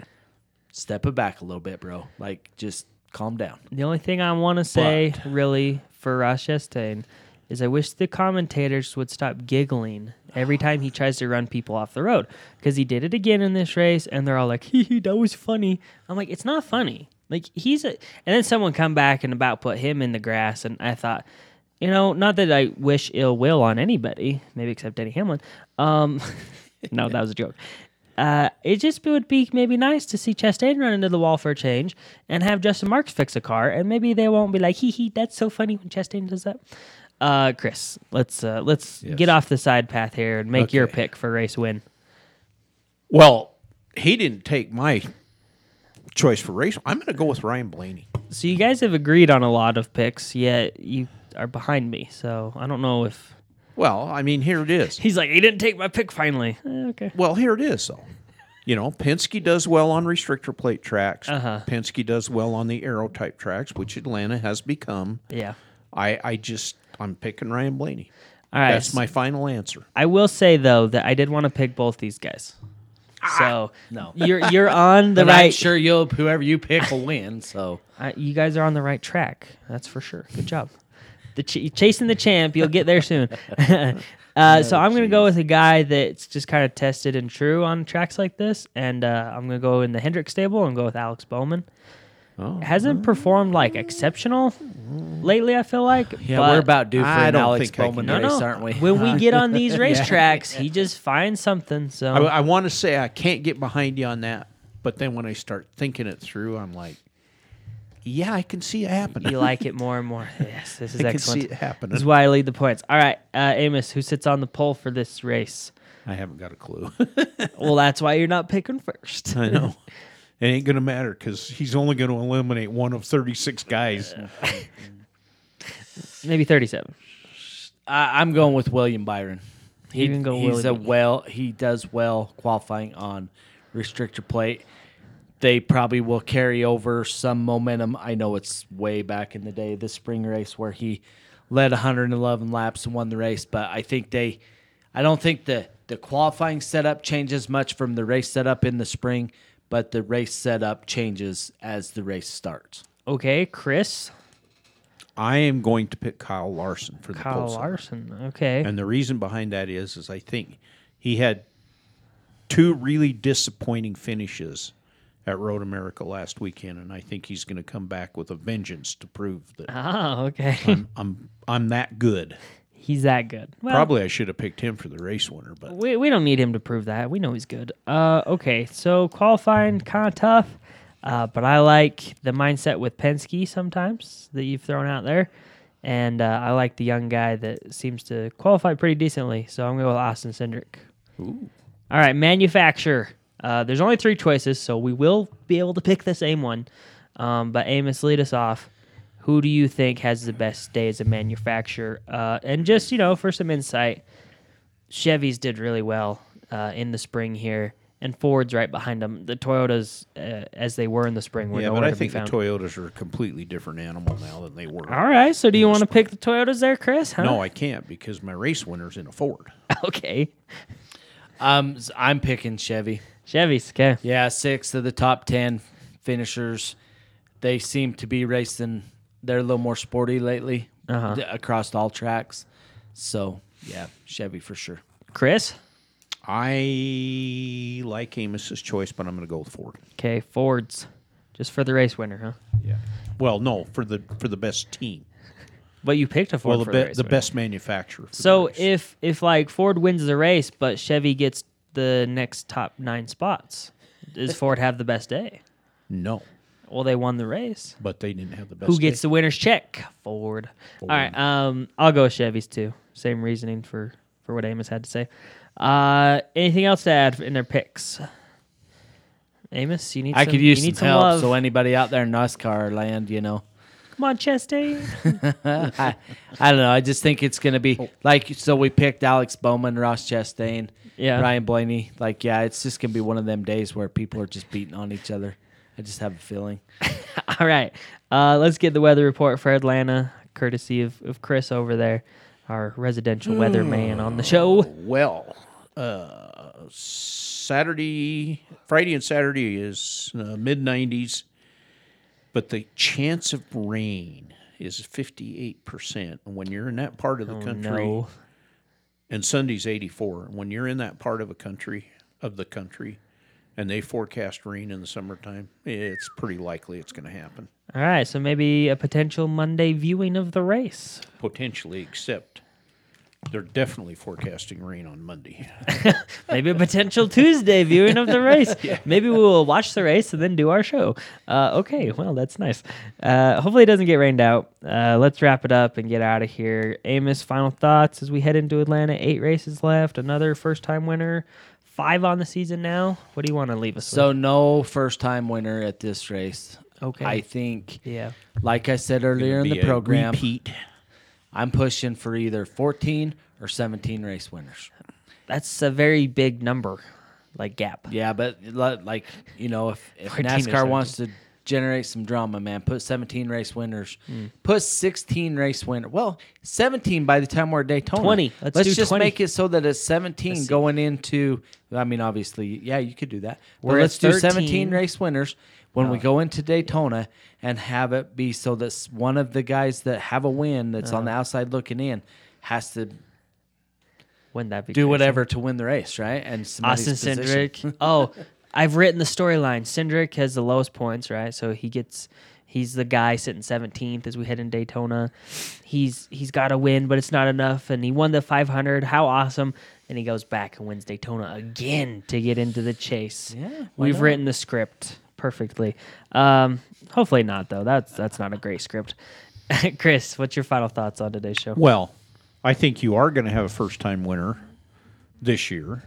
Step it back a little bit, bro. Like just calm down. The only thing I want to say, really, for Ross Chastain is I wish the commentators would stop giggling every time he tries to run people off the road because he did it again in this race, and they're all like, "Hee hee, that was funny." I'm like, "It's not funny." Like he's a, and then someone come back and about put him in the grass, and I thought, you know, not that I wish ill will on anybody, maybe except Denny Hamlin. Um, no, that was a joke. Uh, it just would be maybe nice to see Chastain run into the wall for a change and have Justin Marks fix a car, and maybe they won't be like, "Hee hee, that's so funny when Chastain does that." Uh, Chris, let's uh, let's Yes. get off the side path here and make your pick for race win. Well, he didn't take my choice for race. I'm going to go with Ryan Blaney. So you guys have agreed on a lot of picks, yet you are behind me. So I don't know if Well, I mean, here it is. he's like he didn't take my pick finally. Eh, okay. Well, here it is, though. You know, Penske does well on restrictor plate tracks. Uh-huh. Penske does well on the aero type tracks, which Atlanta has become. Yeah. I, I just, I'm picking Ryan Blaney. All right. That's my final answer. I will say though that I did want to pick both these guys. So no. you're you're on the But I'm right. sure you'll whoever you pick will win. So I, you guys are on the right track. That's for sure. Good job. The ch- chasing the champ. You'll get there soon. uh, so I'm gonna go with a guy that's just kind of tested and true on tracks like this, and uh, I'm gonna go in the Hendrick stable and go with Alex Bowman. Oh. Hasn't performed like exceptional lately. I feel like. yeah, but- we're about due for I an don't Alex think I can Bowman do No, race, aren't we? When we get on these racetracks, he just finds something. So I, I want to say I can't get behind you on that, but then when I start thinking it through, I'm like, yeah, I can see it happening. you like it more and more. Yes, this is I can excellent. see it happening. This is why I lead the points. All right, uh, Amos, who sits on the pole for this race? I haven't got a clue. Well, that's why you're not picking first. I know. It ain't going to matter because he's only going to eliminate one of 36 guys. Maybe 37. I, I'm going with William Byron. He, You can go he's a Willie well. He does well qualifying on restrictor plate. They probably will carry over some momentum. I know it's way back in the day, the spring race where he led 111 laps and won the race. But I think they, I don't think the the qualifying setup changes much from the race setup in the spring, but the race setup changes as the race starts. Okay, Chris, I am going to pick Kyle Larson for the Kyle pole sitter. Larson. Okay. And the reason behind that is, is I think he had two really disappointing finishes at Road America last weekend, and I think he's going to come back with a vengeance to prove that Oh, okay. I'm, I'm I'm that good. He's that good. Well, Probably I should have picked him for the race winner, but We, we don't need him to prove that. We know he's good. Uh, okay, so qualifying kind of tough, uh, but I like the mindset with Penske sometimes that you've thrown out there, and uh, I like the young guy that seems to qualify pretty decently. So I'm going to go with Austin Cindric. Ooh. All right, manufacturer. Uh, there's only three choices, so we will be able to pick the same one. Um, but Amos, lead us off. Who do you think has the best day as a manufacturer? Uh, and just you know, for some insight, Chevys did really well uh, in the spring here, and Ford's right behind them. The Toyotas, uh, as they were in the spring, were yeah, nowhere but I to be think the. Toyotas are a completely different animal now than they were. All right, so do you want to pick the Toyotas there, Chris? Huh? No, I can't because my race winner's in a Ford. okay, Um, s- I'm picking Chevy. Chevys. Okay, Yeah, six of the top ten finishers. They seem to be racing. They're a little more sporty lately Uh-huh. d- across all tracks. So yeah, Chevy for sure. Chris. I like Amos's choice, but I'm going to go with Ford. Okay, Fords, just for the race winner, huh? Yeah. Well, no, for the for the best team. But you picked a Ford Well, the for be, the race the best manufacturer. For So the race. if if like Ford wins the race, but Chevy gets the next top nine spots, does Ford have the best day? no, Well, they won the race. but they didn't have the best. Who gets day. the winner's check? Ford. All right. Um, I'll go with Chevys too. Same reasoning for for what Amos had to say. Uh, anything else to add in their picks? Amos, you need. I some, could use you need some some help. love. So anybody out there in NASCAR land, you know, Come on, Chastain. I, I don't know. I just think it's going to be like so. We picked Alex Bowman, Ross Chastain, Yeah. Ryan Blaney. Like, yeah, it's just going to be one of them days where people are just beating on each other. I just have a feeling. All right. Uh, let's get the weather report for Atlanta, courtesy of, of Chris over there, our residential weather man on the show. Well, uh, Saturday, Friday, and Saturday is uh, mid 90s, but the chance of rain is 58%. And when you're in that part of the Oh, country, no. And Sunday's 84, when you're in that part of a country, of the country, and they forecast rain in the summertime, it's pretty likely it's going to happen. All right. So maybe a potential Monday viewing of the race. Potentially, except they're definitely forecasting rain on Monday. Maybe a potential Tuesday viewing of the race. Maybe we will watch the race and then do our show. Uh, okay, well, that's nice. Uh, hopefully, it doesn't get rained out. Uh, let's wrap it up and get out of here. Amos, final thoughts as we head into Atlanta. Eight races left, another first time winner, five on the season now. What do you want to leave us So, no first time winner at this race. Okay. I think. Yeah. like I said earlier in Be the a program, repeat. I'm pushing for either 14 or 17 race winners. That's a very big number, like gap. Yeah, but like you know, if, if NASCAR wants to generate some drama, man, put 17 race winners, hmm. put 16 race winner. Well, 17 by the time we're at Daytona. 20. Let's do just 20. make it so that it's 17 going into. I mean, obviously, yeah, you could do that. But We're at let's do 17 race winners when we oh. go into Daytona and have it be so that one of the guys that have a win that's on the uh-huh. outside looking in has to Wouldn't that do whatever to win the race, right? And Austin. Cindric. oh, I've written the storyline. Cindric has the lowest points, right? So he gets he's the guy sitting 17th as we head in Daytona. He's he's got a win, but it's not enough and he won the 500. How awesome. And he goes back and wins Daytona again to get into the chase. Yeah, We've not? written the script perfectly. Um, hopefully not though. That's that's not a great script. Chris, what's your final thoughts on today's show? Well, I think you are going to have a first time winner this year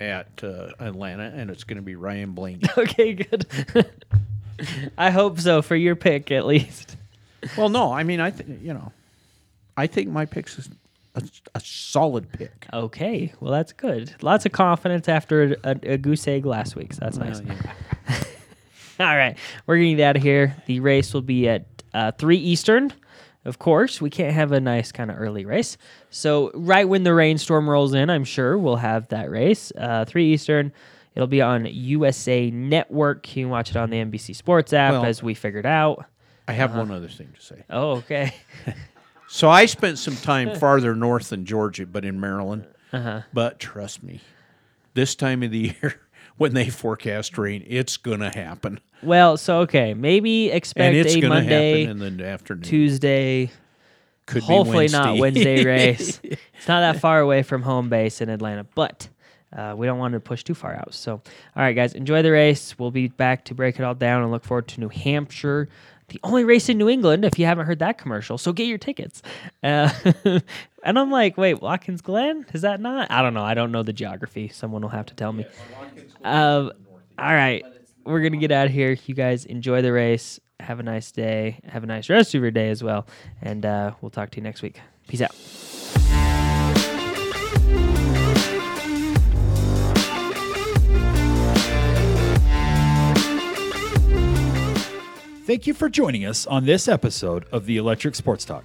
at uh, Atlanta, and it's going to be Ryan Blaney. okay, good. I hope so for your pick at least. well, no, I mean, I th- you know, I think my pick's is a, a solid pick. Okay, well that's good. Lots of confidence after a, a goose egg last week, so that's nice. Well, yeah. All right, we're gonna out of here. The race will be at uh, three Eastern. Of course, we can't have a nice kind of early race. So right when the rainstorm rolls in, I'm sure we'll have that race. Uh, three Eastern. It'll be on USA Network. You can watch it on the NBC Sports app, Well- as we figured out. I have one other thing to say. Oh, okay. So I spent some time farther north than Georgia, but in Maryland. Uh-huh. But trust me, this time of the year, when they forecast rain, it's to happen. Well, so okay, maybe expect it's a Monday, in the afternoon. Tuesday, Could be hopefully not Wednesday. Wednesday race. it's not that far away from home base in Atlanta, but uh, we don't want to push too far out. So, all right, guys, enjoy the race. We'll be back to break it all down and look forward to New Hampshire, the only race in New England. If you haven't heard that commercial, so get your tickets. Uh, and I'm like, wait, Watkins Glen? Is that not? I don't know. I don't know the geography. Someone will have to tell me. Um, all right, we're gonna get out of here. You guys enjoy the race. Have a nice day. Have a nice rest of your day as well. And uh, we'll talk to you next week. Peace out. Thank you for joining us on this episode of the Electric Sports Talk.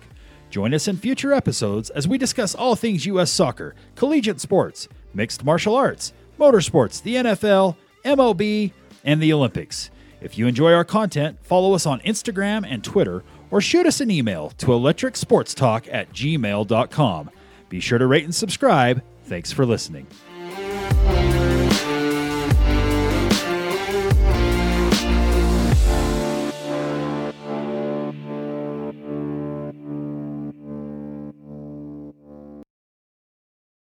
Join us in future episodes as we discuss all things U.S. soccer, collegiate sports, mixed martial arts, motorsports, the NFL, MLB, and the Olympics. If you enjoy our content, follow us on Instagram and Twitter or shoot us an email to electricsportstalk at gmail.com. Be sure to rate and subscribe. Thanks for listening.